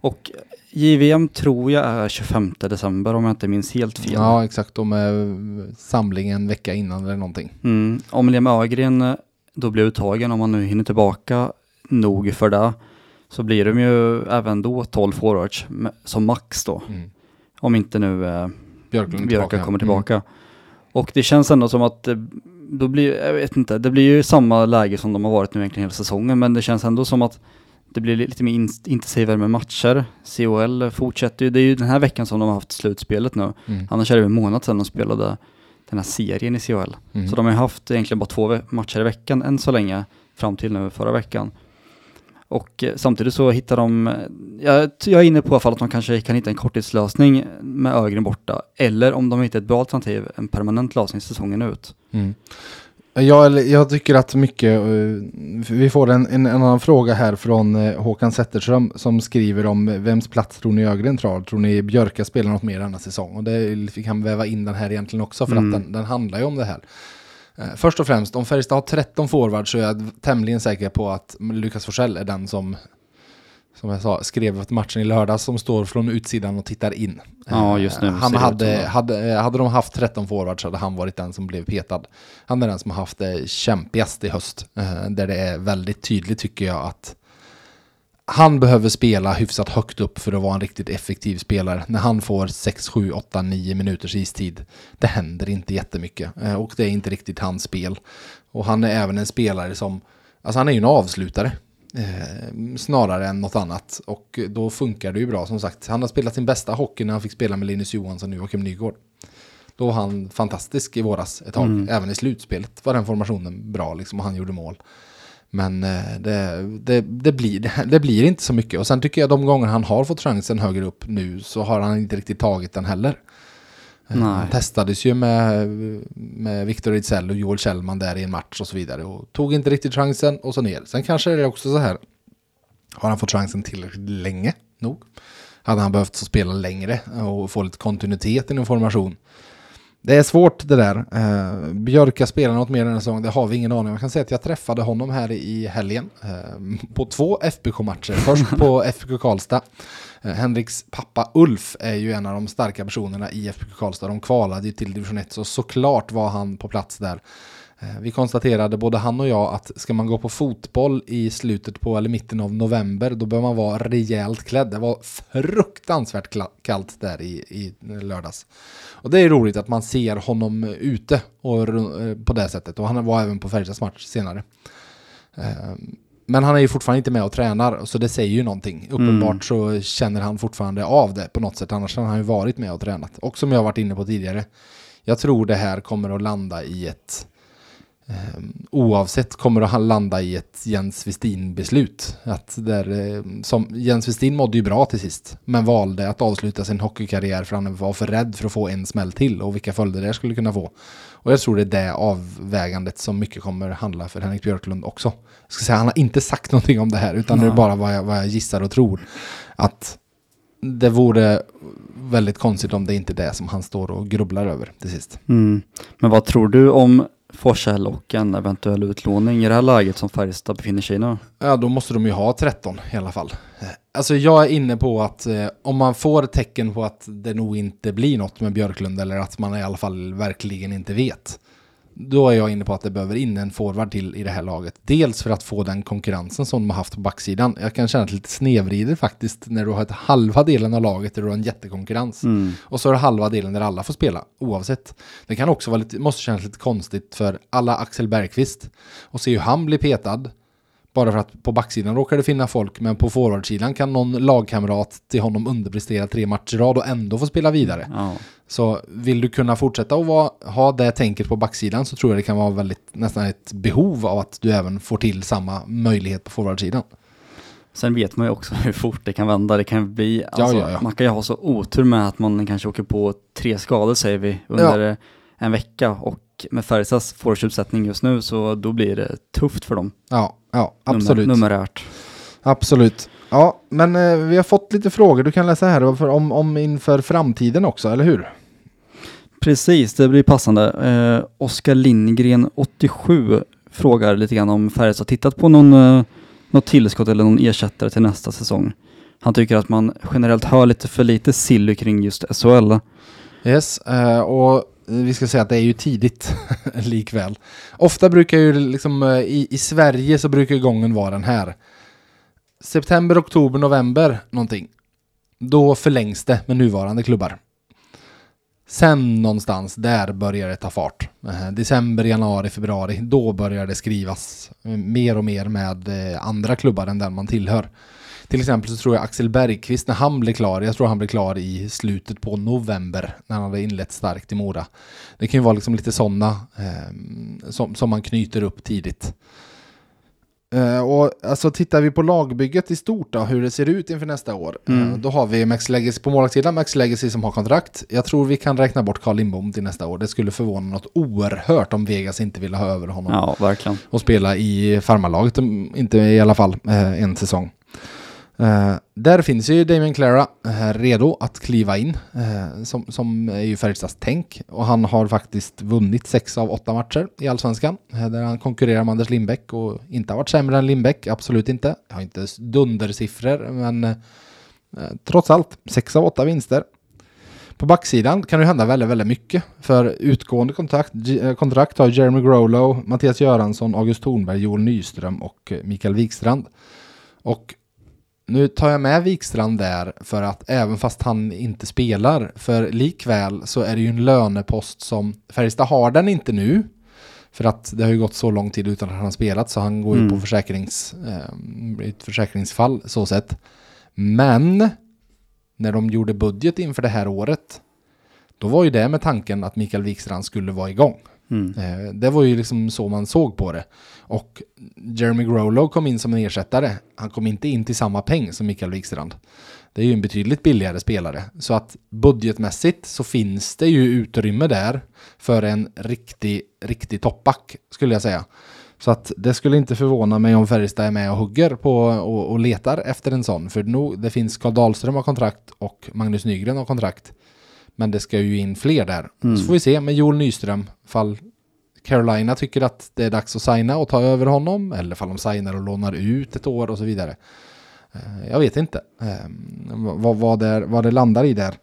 Speaker 2: Och JVM tror jag är 25 december om jag inte minns helt fel.
Speaker 1: Ja, exakt. De är samling en vecka innan eller någonting.
Speaker 2: Mm. Om Liam Ögren då blir uttagen, om han nu hinner tillbaka nog för det, så blir de ju även då 12 forwards som max då.
Speaker 1: Mm.
Speaker 2: Om inte nu eh,
Speaker 1: Björklund
Speaker 2: Björka
Speaker 1: tillbaka.
Speaker 2: kommer tillbaka. Och det känns ändå som att eh, då blir, jag vet inte, det blir ju samma läge som de har varit nu egentligen hela säsongen, men det känns ändå som att det blir lite mer in- intensivare med matcher. CHL fortsätter ju, det är ju den här veckan som de har haft slutspelet nu.
Speaker 1: Mm.
Speaker 2: Annars är det en månad sedan de spelade den här serien i CHL.
Speaker 1: Mm.
Speaker 2: Så de har haft egentligen bara två matcher i veckan än så länge, fram till nu förra veckan. Och eh, samtidigt så hittar de, eh, jag, jag är inne på i alla fall att de kanske kan hitta en korttidslösning med Ögren borta, eller om de hittar ett bra alternativ, en permanent lösning säsongen ut.
Speaker 1: Mm. Jag, jag tycker att mycket, eh, vi får en, en, en annan fråga här från eh, Håkan Zetterström som skriver om eh, vems plats tror ni Ögren tar? Tror ni Björka spelar något mer denna säsong? Och det, vi kan väva in den här egentligen också för
Speaker 2: Mm.
Speaker 1: att den, den handlar ju om det här. Först och främst, om Färjestad har 13 forwards så är jag tämligen säker på att Lukas Forsell är den som som jag sa, skrev efter matchen i lördags som står från utsidan och tittar in.
Speaker 2: Ja, just nu
Speaker 1: Eh, Han hade,
Speaker 2: som det.
Speaker 1: hade, hade de haft 13 forwards så hade han varit den som blev petad. Han är den som har haft det kämpigast i höst. eh, Där det är väldigt tydligt tycker jag att han behöver spela hyfsat högt upp för att vara en riktigt effektiv spelare. När han får 6, 7, 8, 9 minuters istid. Det händer inte jättemycket. eh, Och det är inte riktigt hans spel. Och han är även en spelare som, alltså han är ju en avslutare. Eh, snarare än något annat. Och då funkar det ju bra som sagt. Han har spelat sin bästa hockey när han fick spela med Linus Johansson och Joakim Nygård. Då var han fantastisk i våras ett tag.
Speaker 2: Mm.
Speaker 1: Även i slutspelet var den formationen bra liksom, och han gjorde mål. Men eh, det, det, det, blir, det blir inte så mycket. Och sen tycker jag de gånger han har fått chansen högre upp nu så har han inte riktigt tagit den heller.
Speaker 2: Nej.
Speaker 1: Han testades ju med, med Victor Ejdsell och Joel Kjellman där i en match och så vidare. Och tog inte riktigt chansen och så ner. Sen kanske det är också så här. Har han fått chansen tillräckligt länge nog? Hade han behövt spela längre och få lite kontinuitet i en formation? Det är svårt det där. Uh, Björka spelar något mer den här säsongen, det har vi ingen aning om. Jag kan säga att jag träffade honom här i helgen eh, på två FBK-matcher. Först på FBK Karlstad. Eh, Henriks pappa Ulf är ju en av de starka personerna i FBK Karlstad. De kvalade ju till division 1 så såklart var han på plats där. Eh, Vi konstaterade både han och jag att ska man gå på fotboll i slutet på eller mitten av november då bör man vara rejält klädd. Det var fruktansvärt kallt där i, i lördags. Och det är roligt att man ser honom ute och, eh, på det sättet. Och han var även på Färjestads match senare. Eh, Men han är ju fortfarande inte med och tränar, så det säger ju någonting. Uppenbart så känner han fortfarande av det på något sätt, annars har han ju varit med och tränat. Och som jag varit inne på tidigare, jag tror det här kommer att landa i ett oavsett kommer att landa i ett Jens Westin-beslut. Där, eh, som, Jens Westin mådde ju bra till sist, men valde att avsluta sin hockeykarriär för han var för rädd för att få en smäll till och vilka följder det skulle kunna få. Och jag tror det är det avvägandet som mycket kommer handla för Henrik Björklund också. Jag ska säga, han har inte sagt någonting om det här, utan det är
Speaker 2: Nej.
Speaker 1: bara vad jag, vad jag gissar och tror. Att det vore väldigt konstigt om det inte är det som han står och grubblar över till sist.
Speaker 2: Mm. Men vad tror du om Forsell och en eventuell utlåning i det här läget som Färjestad befinner sig i nu?
Speaker 1: Ja, då måste de ju ha 13 i alla fall. Alltså jag är inne på att eh, om man får tecken på att det nog inte blir något med Björklund eller att man i alla fall verkligen inte vet. Då är jag inne på att det behöver in en forward till i det här laget. Dels för att få den konkurrensen som de har haft på backsidan. Jag kan känna att det lite snedvrider faktiskt när du har ett halva delen av laget där du har en jättekonkurrens.
Speaker 2: Mm.
Speaker 1: Och så är det halva delen där alla får spela, oavsett. Det kan också vara lite, måste kännas lite konstigt för alla Axel Bergqvist och se hur han blir petad. Bara för att på backsidan råkar det finna folk, men på forwardsidan kan någon lagkamrat till honom underprestera tre matcher i rad och ändå få spela vidare.
Speaker 2: Ja.
Speaker 1: Så vill du kunna fortsätta att vara, ha det tänket på backsidan så tror jag det kan vara väldigt, nästan ett behov av att du även får till samma möjlighet på forwardsidan.
Speaker 2: Sen vet man ju också hur fort det kan vända. Det kan bli, alltså,
Speaker 1: ja, ja.
Speaker 2: man kan ju ha så otur med att man kanske åker på tre skador säger vi under en vecka och med Färjestads forwardsuppsättning just nu så då blir det tufft för dem.
Speaker 1: Ja, ja
Speaker 2: Nummer-
Speaker 1: absolut.
Speaker 2: Numerärt.
Speaker 1: Absolut. Ja, men eh, vi har fått lite frågor. Du kan läsa här för, om, om inför framtiden också, eller hur?
Speaker 2: Precis, det blir passande. Eh, Oskar Lindgren, 87, frågar lite grann om Färjestad har tittat på någon, eh, något tillskott eller någon ersättare till nästa säsong. Han tycker att man generellt hör lite för lite silly kring just SHL.
Speaker 1: Yes, eh, och vi ska säga att det är ju tidigt likväl. Ofta brukar ju liksom eh, i, i Sverige så brukar gången vara den här. September, oktober, november någonting. Då förlängs det med nuvarande klubbar. Sen någonstans där börjar det ta fart. Eh, december, januari, februari. Då börjar det skrivas eh, mer och mer med andra klubbar än den man tillhör. Till exempel så tror jag Axel Bergqvist när han blir klar, jag tror han blir klar i slutet på november när han hade inlett starkt i Mora. Det kan ju vara liksom lite sådana eh, som, som man knyter upp tidigt. Eh, och alltså tittar vi på lagbygget i stort då, hur det ser ut inför nästa år.
Speaker 2: Mm.
Speaker 1: Eh, då har vi Max Legacy på målvaktssidan, Max Legacy som har kontrakt. Jag tror vi kan räkna bort Carl Lindbom till nästa år. Det skulle förvåna något oerhört om Vegas inte ville ha över honom
Speaker 2: Ja, verkligen.
Speaker 1: och spela i farmarlaget, inte i alla fall eh, en säsong. Uh, där finns ju Damien Clara uh, redo att kliva in, uh, som, som är ju Färjestads tänk. Och han har faktiskt vunnit sex av åtta matcher i Allsvenskan, där han konkurrerar med Anders Lindbäck och inte har varit sämre än Lindbäck, absolut inte. Jag har inte dundersiffror, men trots allt, sex av åtta vinster. På backsidan kan det hända väldigt, väldigt mycket. För utgående kontrakt, kontrakt har Jeremy Grolo, Mattias Göransson, August Thornberg, Joel Nyström och Mikael Wikstrand. Och nu tar jag med Wikstrand där för att även fast han inte spelar, för likväl så är det ju en lönepost som Färjestad har den inte nu. För att det har ju gått så lång tid utan att han har spelat så han går ju
Speaker 2: Mm.
Speaker 1: på försäkrings, eh, ett försäkringsfall så sett. Men när de gjorde budget inför det här året då var ju det med tanken att Mikael Wikstrand skulle vara igång.
Speaker 2: Mm.
Speaker 1: Eh, Det var ju liksom så man såg på det. Och Jeremy Grolo kom in som en ersättare. Han kom inte in till samma peng som Mikael Wikstrand. Det är ju en betydligt billigare spelare. Så att budgetmässigt så finns det ju utrymme där för en riktig, riktig toppback skulle jag säga. Så att det skulle inte förvåna mig om Färjestad är med och hugger på och, och letar efter en sån. För nu, det finns Karl Dahlström har kontrakt och Magnus Nygren har kontrakt. Men det ska ju in fler där.
Speaker 2: Mm.
Speaker 1: Så får vi se med Joel Nyström. Fall Carolina tycker att det är dags att signa och ta över honom. Eller fall de signar och lånar ut ett år och så vidare. Eh, Jag vet inte eh, vad, vad, det, vad det landar i där.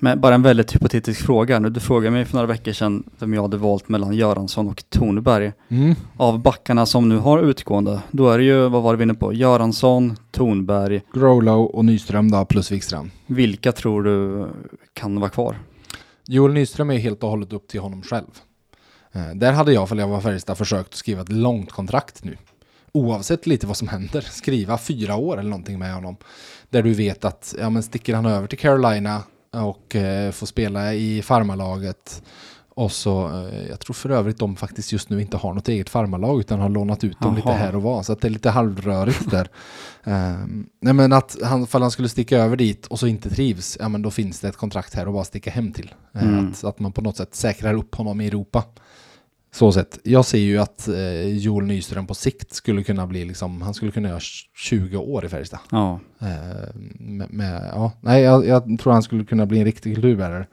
Speaker 2: Men bara en väldigt hypotetisk fråga nu. Du frågade mig för några veckor sedan vem jag hade valt mellan Göransson och Tornberg.
Speaker 1: Mm.
Speaker 2: Av backarna som nu har utgående, då är det ju, vad var det vi inne på? Göransson, Tornberg.
Speaker 1: Grolo och Nyström då plus Wikstrand.
Speaker 2: Vilka tror du kan vara kvar?
Speaker 1: Joel Nyström är helt och hållet upp till honom själv. Eh, Där hade jag, för jag var Färjestad, försökt skriva ett långt kontrakt nu. Oavsett lite vad som händer, skriva fyra år eller någonting med honom. Där du vet att, ja men sticker han över till Carolina och eh, får spela i farmarlaget och så, eh, jag tror för övrigt de faktiskt just nu inte har något eget farmarlag utan har lånat ut dem lite
Speaker 2: Jaha.
Speaker 1: här och var. Så att det är lite halvrörigt där. Um, nej men att han, fall han skulle sticka över dit och så inte trivs, ja men då finns det ett kontrakt här och bara sticka hem till. Eh,
Speaker 2: Mm.
Speaker 1: Att, att man på något sätt säkrar upp honom i Europa. Så sett. Jag ser ju att eh, Joel Nyström på sikt skulle kunna bli liksom, han skulle kunna göra 20 år i Färjestad.
Speaker 2: Ja,
Speaker 1: Eh, med, med, ja, nej, jag, jag tror han skulle kunna bli en riktig kulturbärare.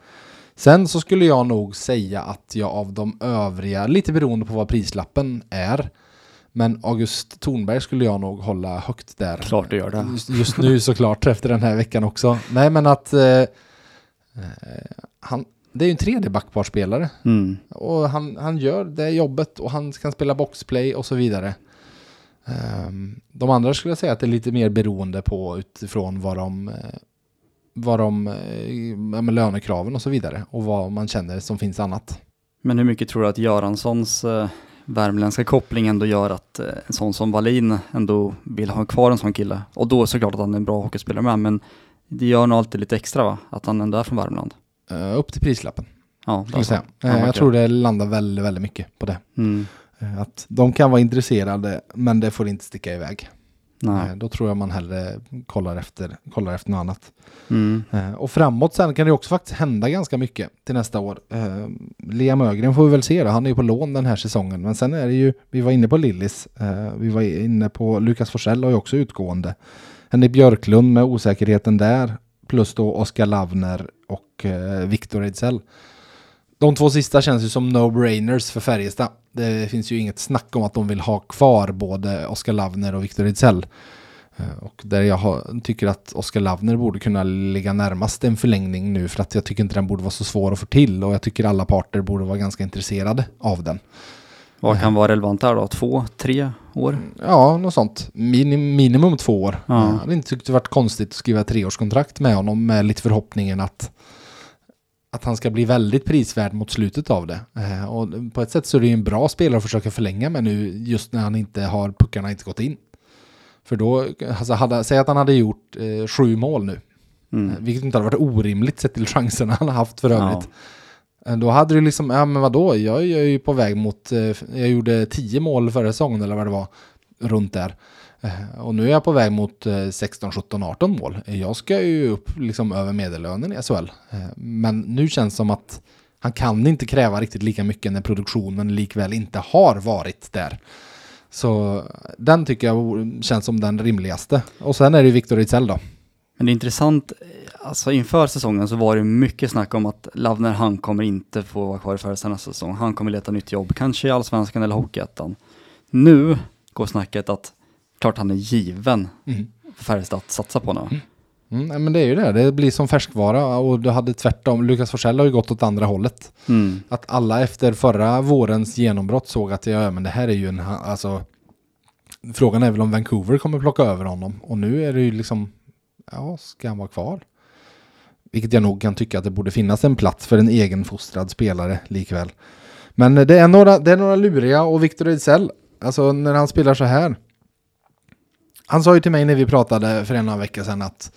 Speaker 1: Sen så skulle jag nog säga att jag av de övriga, lite beroende på vad prislappen är, men August Thornberg skulle jag nog hålla högt där.
Speaker 2: klart du gör det.
Speaker 1: Just, just nu såklart efter den här veckan också. Nej men att eh, eh, han, det är ju en tredje backparspelare
Speaker 2: Mm.
Speaker 1: och han, han gör det jobbet och han kan spela boxplay och så vidare. Ehm, de andra skulle jag säga att det är lite mer beroende på utifrån vad de, eh, vad de eh, ja, med lönekraven och så vidare och vad man känner som finns annat.
Speaker 2: Men hur mycket tror du att Göranssons eh, värmländska koppling ändå gör att eh, en sån som Wallin ändå vill ha kvar en sån kille? Och då såklart att han är en bra hockeyspelare med, men det gör nog alltid lite extra va? Att han ändå är från Värmland.
Speaker 1: Eh, upp till prislappen,
Speaker 2: Ja,
Speaker 1: skulle jag säga.
Speaker 2: Ja,
Speaker 1: Eh, jag tror det landar väldigt, väldigt mycket på det.
Speaker 2: Mm.
Speaker 1: Eh, Att de kan vara intresserade, men det får inte sticka iväg.
Speaker 2: Nej.
Speaker 1: Eh, Då tror jag man hellre kollar efter, kollar efter något annat.
Speaker 2: Mm.
Speaker 1: Eh, Och framåt sen kan det också faktiskt hända ganska mycket till nästa år. Eh, Liam Ögren får vi väl se då, han är ju på lån den här säsongen. Men sen är det ju, vi var inne på Lillis, eh, vi var inne på Lukas Forsell har ju också utgående. Henrik Björklund med osäkerheten där, plus då Oskar Lavner och eh, Viktor Ejdsell. De två sista känns ju som no-brainers för Färjestad. Det finns ju inget snack om att de vill ha kvar både Oskar Lavner och Viktor Ejdsell. Eh, och där jag tycker att Oskar Lavner borde kunna ligga närmast en förlängning nu för att jag tycker inte den borde vara så svår att få till och jag tycker alla parter borde vara ganska intresserade av den.
Speaker 2: Vad kan vara relevant där då? Två, tre år?
Speaker 1: Ja, något sånt. Minim, minimum två år.
Speaker 2: Ja.
Speaker 1: Jag hade inte tyckt det varit konstigt att skriva treårskontrakt med honom med lite förhoppningen att, att han ska bli väldigt prisvärd mot slutet av det. Eh, och på ett sätt så är det ju en bra spelare att försöka förlänga med nu just när han inte har, puckarna inte gått in. För då, alltså hade, säg att han hade gjort eh, sju mål nu,
Speaker 2: Mm.
Speaker 1: Eh, vilket inte hade varit orimligt sett till chanserna han har haft för
Speaker 2: Ja.
Speaker 1: övrigt. Eh, Eh, då hade du liksom, ja men vadå, jag är ju på väg mot, eh, jag gjorde 10 mål förra säsongen eller vad det var, runt där. Eh, och nu är jag på väg mot 16, 17, 18 mål. Jag ska ju upp liksom över medellönen i SHL. Men nu känns det som att han kan inte kräva riktigt lika mycket när produktionen likväl inte har varit där. Så den tycker jag känns som den rimligaste. Och sen är det ju Victor Ejdsell då.
Speaker 2: Men det är intressant, alltså inför säsongen så var det mycket snack om att Lavner, han kommer inte få vara kvar i Färjestad nästa säsong. Han kommer leta nytt jobb, kanske i Allsvenskan eller Hockeyettan. Nu går snacket att klart han är given
Speaker 1: Mm.
Speaker 2: för Färjestad att satsa på nu.
Speaker 1: Mm, nej, men det är ju det, det blir som färskvara och du hade tvärtom. Lukas Forsell har ju gått åt andra hållet.
Speaker 2: Mm.
Speaker 1: Att alla efter förra vårens genombrott såg att ja, men det här är ju en, alltså Frågan är väl om Vancouver kommer plocka över honom och nu är det ju liksom Ja, ska han vara kvar? Vilket jag nog kan tycka att det borde finnas en plats för en egenfostrad spelare likväl. Men det är några, det är några luriga och Victor Ejdsell, alltså när han spelar så här. Han sa ju till mig när vi pratade för en vecka sedan att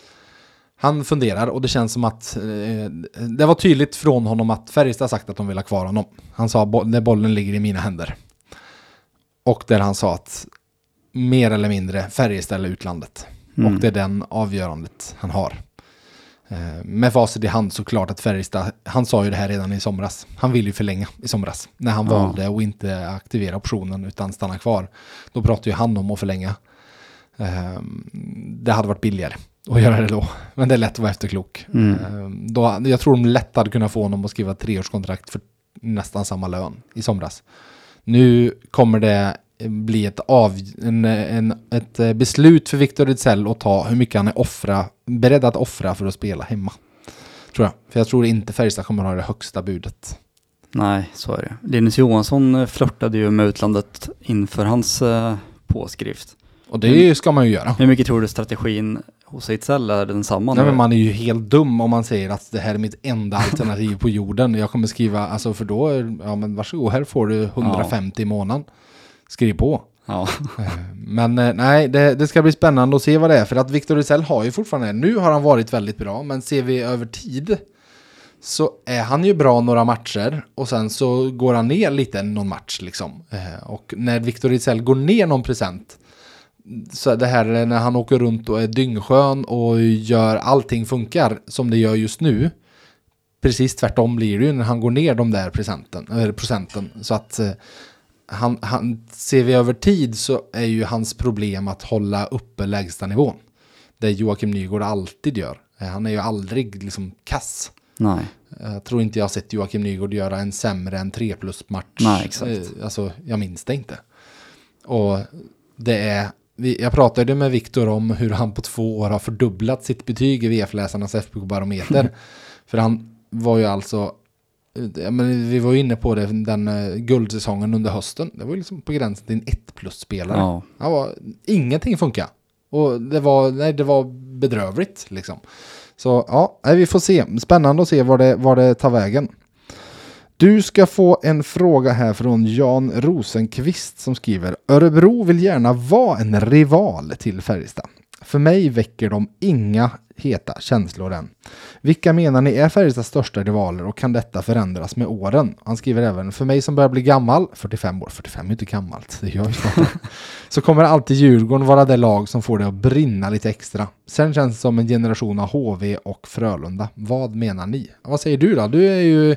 Speaker 1: han funderar och det känns som att eh, det var tydligt från honom att Färjestad sagt att de vill ha kvar honom. Han sa bo- när bollen ligger i mina händer. Och där han sa att mer eller mindre Färjestad eller utlandet.
Speaker 2: Mm.
Speaker 1: Och det är den avgörandet han har. Eh, med facit i hand såklart att Färjestad, han sa ju det här redan i somras. Han vill ju förlänga i somras. När han
Speaker 2: Ja.
Speaker 1: valde att inte aktivera optionen utan stanna kvar. Då pratade ju han om att förlänga. Eh, det hade varit billigare att göra det då. Men det är lätt att vara efterklok.
Speaker 2: Mm.
Speaker 1: Eh, Då, jag tror de lätt hade kunnat få honom att skriva treårskontrakt för nästan samma lön i somras. Nu kommer det bli ett, av, en, en, ett eh, beslut för Victor Ejdsell att ta hur mycket han är offra, beredd att offra för att spela hemma. Tror jag. För jag tror inte Färjestad kommer att ha det högsta budet.
Speaker 2: Nej, så är det. Linus Johansson eh, flörtade ju med utlandet inför hans eh, påskrift.
Speaker 1: Och det ska man ju göra.
Speaker 2: Hur mycket tror du strategin hos Ejdsell är densamma
Speaker 1: Nej, men man är ju helt dum om man säger att det här är mitt enda alternativ på jorden. Jag kommer skriva, alltså för då, ja men varsågod, här får du 150 i månaden. Skriv på.
Speaker 2: Ja.
Speaker 1: Men eh, nej, det, det ska bli spännande att se vad det är. För att Victor Rizell har ju fortfarande, nu har han varit väldigt bra, men ser vi över tid så är han ju bra några matcher och sen så går han ner lite någon match liksom. Eh, och när Victor Rizell går ner någon procent så det här när han åker runt och är dyngskön och gör allting funkar som det gör just nu. precis tvärtom blir det ju när han går ner de där procenten. Procenten. Så att eh, han, han, ser vi över tid så är ju hans problem att hålla uppe lägsta nivån. Det Joakim Nygård alltid gör. Han är ju aldrig liksom kass.
Speaker 2: Nej.
Speaker 1: Jag tror inte jag har sett Joakim Nygård göra en sämre än 3 plus match.
Speaker 2: Nej, exakt.
Speaker 1: Eh, Alltså, jag minns det inte. Och det är, jag pratade med Viktor om hur han på två år har fördubblat sitt betyg i VF-läsarnas FBK-barometer. För han var ju alltså, ja, men vi var ju inne på det, den eh, guldsäsongen under hösten. Det var ju liksom på gränsen till en 1 plus-spelare.
Speaker 2: Ja.
Speaker 1: Han var, ingenting funkar. Och det var, nej, det var bedrövligt liksom. Så ja, vi får se. Spännande att se var det, var det tar vägen. Du ska få en fråga här från Jan Rosenqvist som skriver Örebro vill gärna vara en rival till Färjestad. För mig väcker de inga heta känslor än. Vilka menar ni är Färjestads största rivaler och kan detta förändras med åren? Han skriver även för mig som börjar bli gammal, 45 år, 45 är ju inte gammalt, det gör jag ju så kommer alltid Djurgården vara det lag som får det att brinna lite extra. Sen känns det som en generation av HV och Frölunda. Vad menar ni? Vad säger du då? Du är ju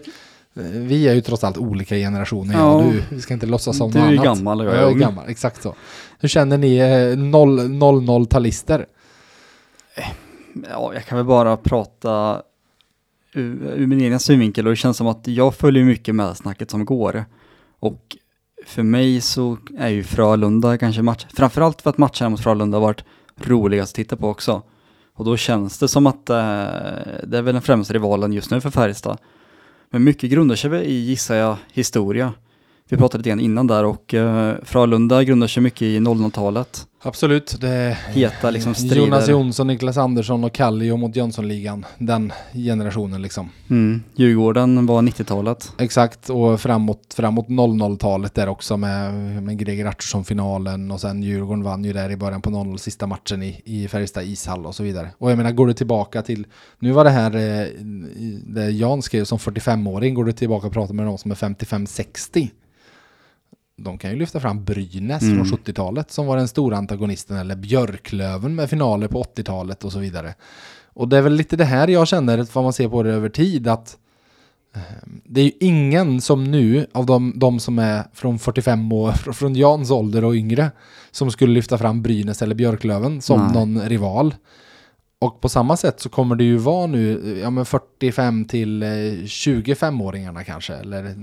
Speaker 1: vi är ju trots allt olika generationer.
Speaker 2: Ja.
Speaker 1: Du, vi ska inte låtsas som
Speaker 2: Du
Speaker 1: något
Speaker 2: är
Speaker 1: annat.
Speaker 2: gammal och jag är
Speaker 1: jag är gammal. Exakt så. Hur känner ni eh, 00-talister?
Speaker 2: Ja, jag kan väl bara prata ur, ur min egen synvinkel och det känns som att jag följer mycket med snacket som går. Och för mig så är ju Frölunda kanske match, framförallt för att matcherna mot Frölunda har varit roligast att titta på också. Och då känns det som att eh, det är väl den främsta rivalen just nu för Färjestad. Men mycket grundar sig väl i, gissar jag, historia. Vi pratade lite grann innan där och eh, Frölunda grundar sig mycket i 00-talet.
Speaker 1: Absolut. Det
Speaker 2: Heta liksom strider.
Speaker 1: Jonas Jonsson, Niklas Andersson och Kallio mot Jönssonligan. Den generationen liksom.
Speaker 2: Mm. Djurgården var 90-talet.
Speaker 1: Exakt, och framåt, framåt 00-talet där också med, med Greger Artursson-finalen och sen Djurgården vann ju där i början på 00 sista matchen i, i Färjestad ishall och så vidare. Och jag menar, går du tillbaka till, nu var det här eh, det Jan skrev som 45-åring, går du tillbaka och pratar med någon som är 55-60 de kan ju lyfta fram Brynäs
Speaker 2: Mm.
Speaker 1: från 70-talet som var den stora antagonisten eller Björklöven med finaler på 80-talet och så vidare. Och det är väl lite det här jag känner, vad man ser på det över tid, att eh, det är ju ingen som nu, av de, de som är från 45 år, fr- från Jans ålder och yngre, som skulle lyfta fram Brynäs eller Björklöven som
Speaker 2: Nej.
Speaker 1: någon rival. Och på samma sätt så kommer det ju vara nu, ja men 45 till eh, 25-åringarna kanske, eller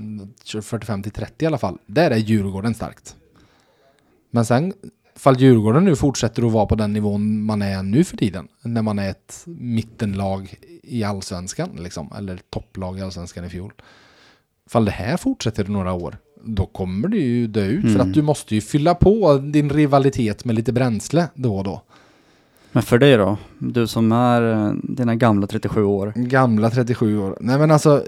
Speaker 1: 45 till 30 i alla fall. Där är Djurgården starkt. Men sen, fall Djurgården nu fortsätter att vara på den nivån man är nu för tiden, när man är ett mittenlag i allsvenskan, liksom, eller topplag i allsvenskan i fjol. Fall det här fortsätter i några år, då kommer det ju dö ut, för
Speaker 2: Mm.
Speaker 1: att du måste ju fylla på din rivalitet med lite bränsle då och då.
Speaker 2: Men för dig då? Du som är eh, dina gamla 37 år.
Speaker 1: Gamla 37 år. Nej men alltså,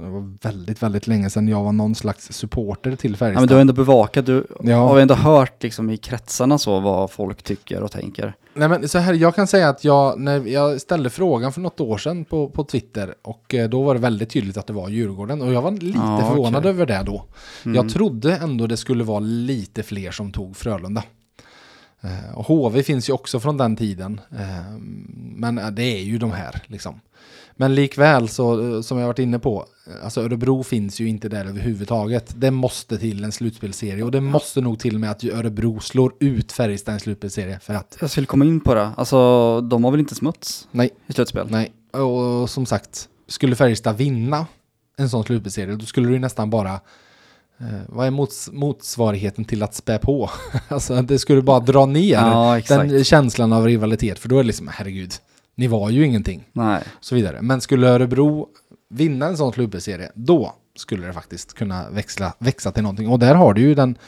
Speaker 1: det var väldigt, väldigt länge sedan jag var någon slags supporter till
Speaker 2: Ja,
Speaker 1: Färjestad.
Speaker 2: men du har ändå bevakat, du
Speaker 1: Ja.
Speaker 2: har ändå hört liksom i kretsarna så vad folk tycker och tänker.
Speaker 1: Nej men så här, jag kan säga att jag, när jag ställde frågan för något år sedan på, på Twitter och eh, då var det väldigt tydligt att det var Djurgården och jag var lite
Speaker 2: Ja,
Speaker 1: förvånad
Speaker 2: okej.
Speaker 1: över det då.
Speaker 2: Mm.
Speaker 1: Jag trodde ändå det skulle vara lite fler som tog Frölunda. Eh, och HV finns ju också från den tiden. Eh, men eh, det är ju de här liksom. Men likväl så, som jag varit inne på, alltså Örebro finns ju inte där överhuvudtaget. Det måste till en slutspelserie och det måste nog till med att Örebro slår ut Färjestad i en slutspelserie för att
Speaker 2: Jag skulle komma in på det. Alltså, de har väl inte smuts
Speaker 1: Nej.
Speaker 2: i slutspel?
Speaker 1: Nej, och som sagt, skulle Färjestad vinna en sån slutspelserie, då skulle det ju nästan bara vad är mots motsvarigheten till att spä på? alltså det skulle bara dra ner
Speaker 2: Ja,
Speaker 1: den känslan av rivalitet, för då är det liksom, herregud, ni var ju ingenting,
Speaker 2: Nej.
Speaker 1: så vidare. Men skulle Örebro vinna en sån slutspelserie, då skulle det faktiskt kunna växla, växa till någonting. Och där har du ju den,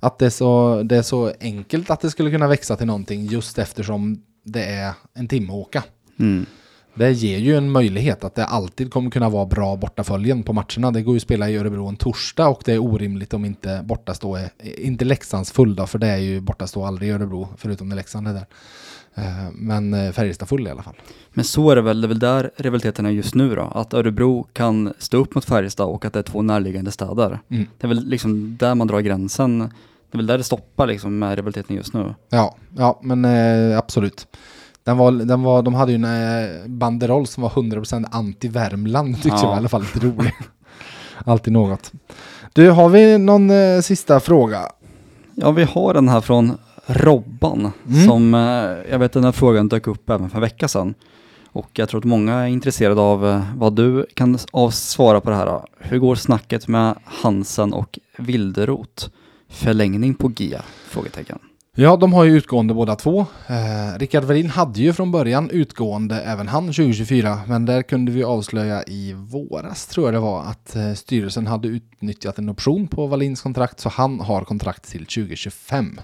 Speaker 1: att det är, så, det är så enkelt att det skulle kunna växa till någonting just eftersom det är en timme att åka.
Speaker 2: Mm.
Speaker 1: Det ger ju en möjlighet att det alltid kommer kunna vara bra bortaföljen på matcherna. Det går ju att spela i Örebro en torsdag och det är orimligt om inte bortastå är, inte Leksands full då, för det är ju bortastå aldrig i Örebro, förutom när Leksand är där. Eh, Men eh, Färjestad full i alla fall.
Speaker 2: Men så är det väl, det är väl där rivaliteten är just nu då. Att Örebro kan stå upp mot Färjestad och att det är två närliggande städer.
Speaker 1: Mm.
Speaker 2: Det är väl liksom där man drar gränsen. Det är väl där det stoppar liksom med rivaliteten just nu.
Speaker 1: Ja, ja men eh, absolut. Den var, den var, de hade ju en eh, banderoll som var 100% anti-Värmland, tyckte
Speaker 2: Ja.
Speaker 1: jag var i alla fall lite rolig. Alltid något. Du, har vi någon eh, sista fråga?
Speaker 2: Ja, vi har den här från Robban,
Speaker 1: Mm.
Speaker 2: som eh, jag vet den här frågan dök upp även för en vecka sedan. Och jag tror att många är intresserade av eh, vad du kan svara på det här. då. Hur går snacket med Hansen och Wilderot? Förlängning på GIA? Frågetecken.
Speaker 1: Ja, de har ju utgående båda två. Eh, Rickard Wallin hade ju från början utgående även han 2024, men där kunde vi avslöja i våras tror jag det var att eh, styrelsen hade utnyttjat en option på Wallins kontrakt så han har kontrakt till 2025.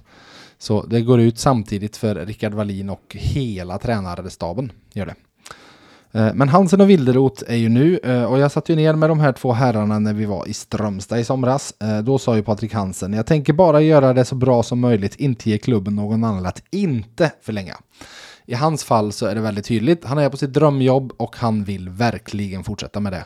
Speaker 1: Så det går ut samtidigt för Rickard Wallin och hela tränarstaben gör det. Eh, men Hansen och Wilderot är ju nu, eh, och jag satt ju ner med de här två herrarna när vi var i Strömstad i somras. Eh, då sa ju Patrik Hansen, jag tänker bara göra det så bra som möjligt, inte ge klubben någon annan att inte förlänga. I hans fall så är det väldigt tydligt, han är på sitt drömjobb och han vill verkligen fortsätta med det.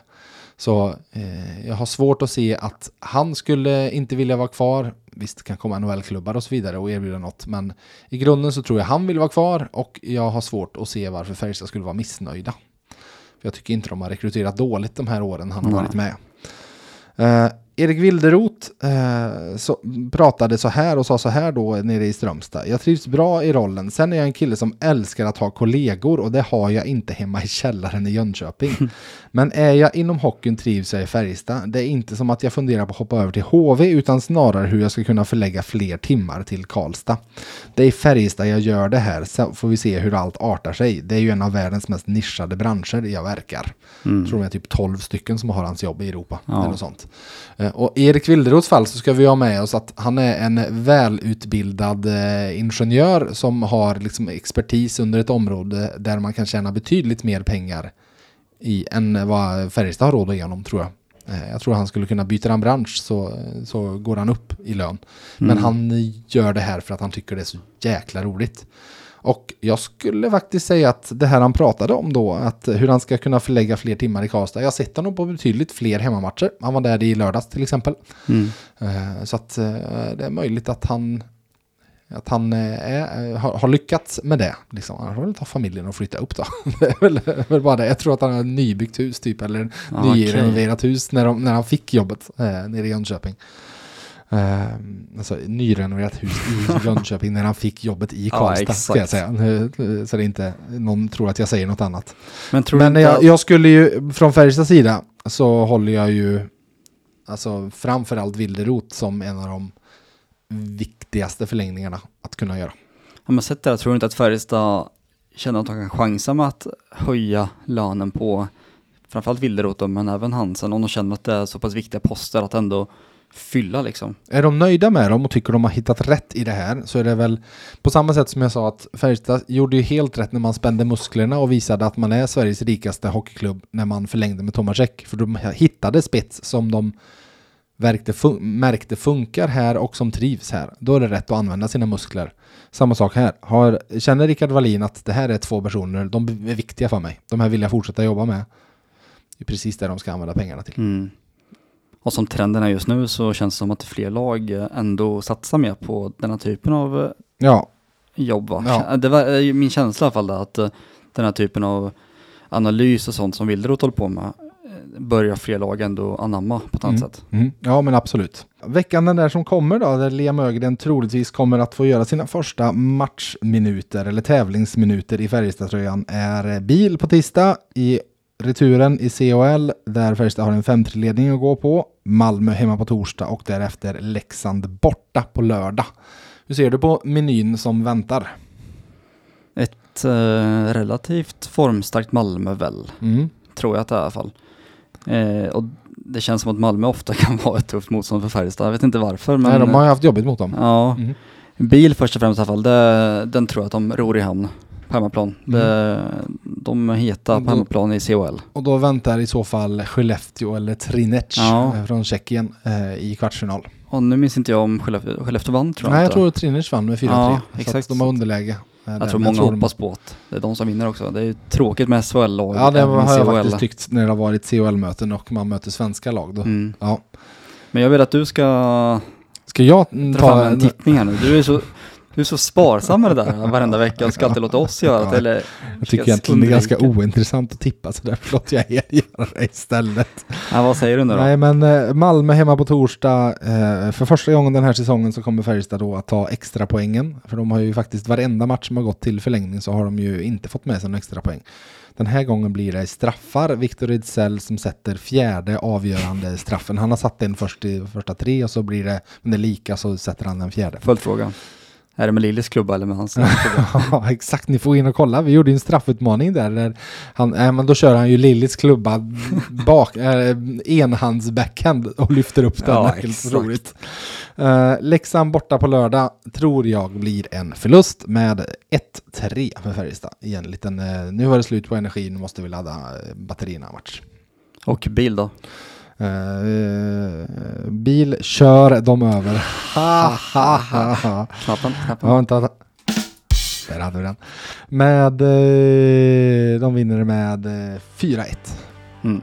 Speaker 1: Så eh, jag har svårt att se att han skulle inte vilja vara kvar. Visst, det kan komma NHL-klubbar och så vidare och erbjuda något, men i grunden så tror jag han vill vara kvar och jag har svårt att se varför Färjestad skulle vara missnöjda. Jag tycker inte de har rekryterat dåligt de här åren han har
Speaker 2: Nej.
Speaker 1: varit med. Eh, Erik Wilderot eh, så, pratade så här och sa så här då nere i Strömstad. Jag trivs bra i rollen. Sen är jag en kille som älskar att ha kollegor och det har jag inte hemma i källaren i Jönköping. Men är jag inom hockeyn trivs jag i Färjestad. Det är inte som att jag funderar på att hoppa över till HV utan snarare hur jag ska kunna förlägga fler timmar till Karlstad. Det är i Färjestad jag gör det här, så får vi se hur allt artar sig. Det är ju en av världens mest nischade branscher jag verkar. Jag tror det är typ 12 stycken som har hans jobb i Europa.
Speaker 2: Ja.
Speaker 1: Eller något sånt. Eh, Och i Erik Wilderots fall så ska vi ha med oss att han är en välutbildad eh, ingenjör som har liksom expertis under ett område där man kan tjäna betydligt mer pengar i än vad Färjestad har råd att ge honom tror jag. Eh, Jag tror han skulle kunna byta en bransch så, så går han upp i lön. Men
Speaker 2: Mm.
Speaker 1: han gör det här för att han tycker det är så jäkla roligt. Och jag skulle faktiskt säga att det här han pratade om då, att hur han ska kunna förlägga fler timmar i Karlstad. Jag har sett honom på betydligt fler hemmamatcher. Han var där i lördags till exempel.
Speaker 2: Mm.
Speaker 1: Eh, Så att eh, det är möjligt att han, att han eh, är, har, har lyckats med det. Liksom. Han får väl ta familjen och flytta upp då. det är väl, är väl bara det. Jag tror att han har nybyggt hus typ, eller
Speaker 2: Ja,
Speaker 1: nyrenoverat hus när, de, när han fick jobbet eh, nere i Jönköping. Eh, alltså nyrenoverat hus i Jönköping när han fick jobbet i Karlstad. ska jag säga. Eh, Så det inte någon tror att jag säger något annat.
Speaker 2: Men tror
Speaker 1: Men jag, jag skulle ju, från Färjestads sida, så håller jag ju alltså framförallt Wilderot som en av de viktigaste förlängningarna att kunna göra.
Speaker 2: Ja, men sett det här, tror du inte att Färjestad känner att de kan chansa med att höja lönen på framförallt Wilderot då, men även Hansen om de känner att det är så pass viktiga poster att ändå fylla liksom.
Speaker 1: Är de nöjda med dem och tycker de har hittat rätt i det här så är det väl på samma sätt som jag sa att Färjestad gjorde ju helt rätt när man spände musklerna och visade att man är Sveriges rikaste hockeyklubb när man förlängde med Tomasek. För de hittade spets som de märkte funkar här och som trivs här. Då är det rätt att använda sina muskler. Samma sak här. Har, känner Rickard Wallin att det här är två personer, de är viktiga för mig. De här vill jag fortsätta jobba med. Det är precis det de ska använda pengarna till.
Speaker 2: Mm. Och som trenden är just nu så känns det som att fler lag eh, ändå satsar mer på den här typen av eh,
Speaker 1: Ja,
Speaker 2: jobb va?
Speaker 1: Ja.
Speaker 2: Det var ju min känsla i alla fall att eh, den här typen av analys och sånt som Wilderot håller på med eh, börjar fler lag ändå anamma på ett annat
Speaker 1: Mm.
Speaker 2: sätt.
Speaker 1: Mm, ja, men absolut. Veckan den där som kommer då, där Liam Ögren troligtvis kommer att få göra sina första matchminuter eller tävlingsminuter i Färjestadtröjan är bil på tisdag i returen i CHL där Färjestad har en 5-3-ledning att gå på. Malmö hemma på torsdag och därefter Leksand borta på lördag. Hur ser du på menyn som väntar?
Speaker 2: Ett eh, relativt formstarkt Malmö väl,
Speaker 1: Mm.
Speaker 2: tror jag att det är i alla fall. Eh, och det känns som att Malmö ofta kan vara ett tufft motstånd för Färjestad. Jag vet inte varför men...
Speaker 1: Nej, de har ju haft jobbigt mot dem.
Speaker 2: Ja,
Speaker 1: Mm.
Speaker 2: bil först och främst i alla fall, det, den tror jag att de ror i hamn på hemmaplan.
Speaker 1: Mm.
Speaker 2: Det, de är heta på hemmaplan i CHL.
Speaker 1: Och då väntar i så fall Skellefteå eller Trinec
Speaker 2: Ja.
Speaker 1: eh, från Tjeckien eh, i kvartsfinal.
Speaker 2: Och nu minns inte jag om Skellefteå, Skellefteå vann tror jag
Speaker 1: Nej, jag
Speaker 2: inte.
Speaker 1: tror att Trinec vann med 4-3.
Speaker 2: Ja,
Speaker 1: så
Speaker 2: exakt.
Speaker 1: de har underläge. Där.
Speaker 2: Jag tror många
Speaker 1: de-
Speaker 2: hoppas på att det är de som vinner också. Det är ju tråkigt med SHL-lag.
Speaker 1: Ja, det har jag faktiskt tyckt när det har varit CHL-möten och man möter svenska lag. Då.
Speaker 2: Mm.
Speaker 1: Ja.
Speaker 2: Men jag vill att du ska
Speaker 1: Ska jag ta
Speaker 2: en
Speaker 1: en...
Speaker 2: tippning här nu. Du är så, Du är så sparsam med det där varenda vecka och ska alltid låta oss göra det. Eller
Speaker 1: Jag tycker egentligen det är ganska ointressant att tippa så därför låter jag er göra det istället.
Speaker 2: Ja, vad säger du nu då?
Speaker 1: Nej men eh, Malmö hemma på torsdag. Eh, för första gången den här säsongen så kommer Färjestad då att ta extra poängen. För de har ju faktiskt varenda match som har gått till förlängning så har de ju inte fått med sig någon extra poäng. Den här gången blir det straffar. Viktor Ejdsell som sätter fjärde avgörande straffen. Han har satt den först i första tre och så blir det, men det är lika så sätter han den fjärde.
Speaker 2: Följdfråga. Är det med Lillis klubba eller med hans?
Speaker 1: Ja, exakt. Ni får gå in och kolla. Vi gjorde ju en straffutmaning där. där han, äh, men då kör han ju Lillis klubba bak, äh, enhands-backhand och lyfter upp den.
Speaker 2: Ja, exakt.
Speaker 1: Uh, Leksand borta på lördag tror jag blir en förlust med 1-3 för Färjestad. I en liten, eh, nu var det slut på energi, nu måste vi ladda eh, batterierna match.
Speaker 2: Och bil då?
Speaker 1: Eh, bil kör dem över.
Speaker 2: Knappen? knappen.
Speaker 1: Ja, vänta. Där hade vi den. Med, eh, de vinner med eh, 4-1.
Speaker 2: Mm.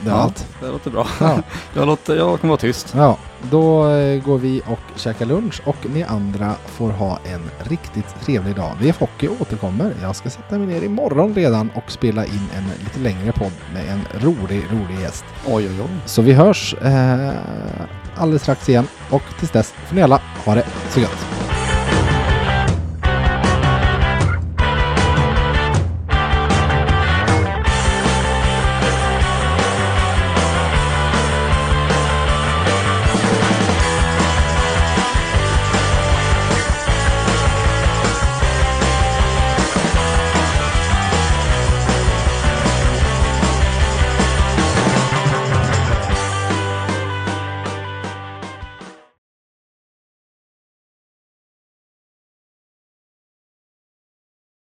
Speaker 1: Det var allt.
Speaker 2: det låter bra.
Speaker 1: Ja.
Speaker 2: Jag, låter, jag kommer vara tyst.
Speaker 1: ja, då eh, går vi och käkar lunch och ni andra får ha en riktigt trevlig dag. VF Hockey återkommer. Jag ska sätta mig ner imorgon redan och spela in en lite längre podd med en rolig, rolig gäst.
Speaker 2: Oj, oj, oj.
Speaker 1: Så vi hörs eh, alldeles strax igen och tills dess får ni alla ha det så gött.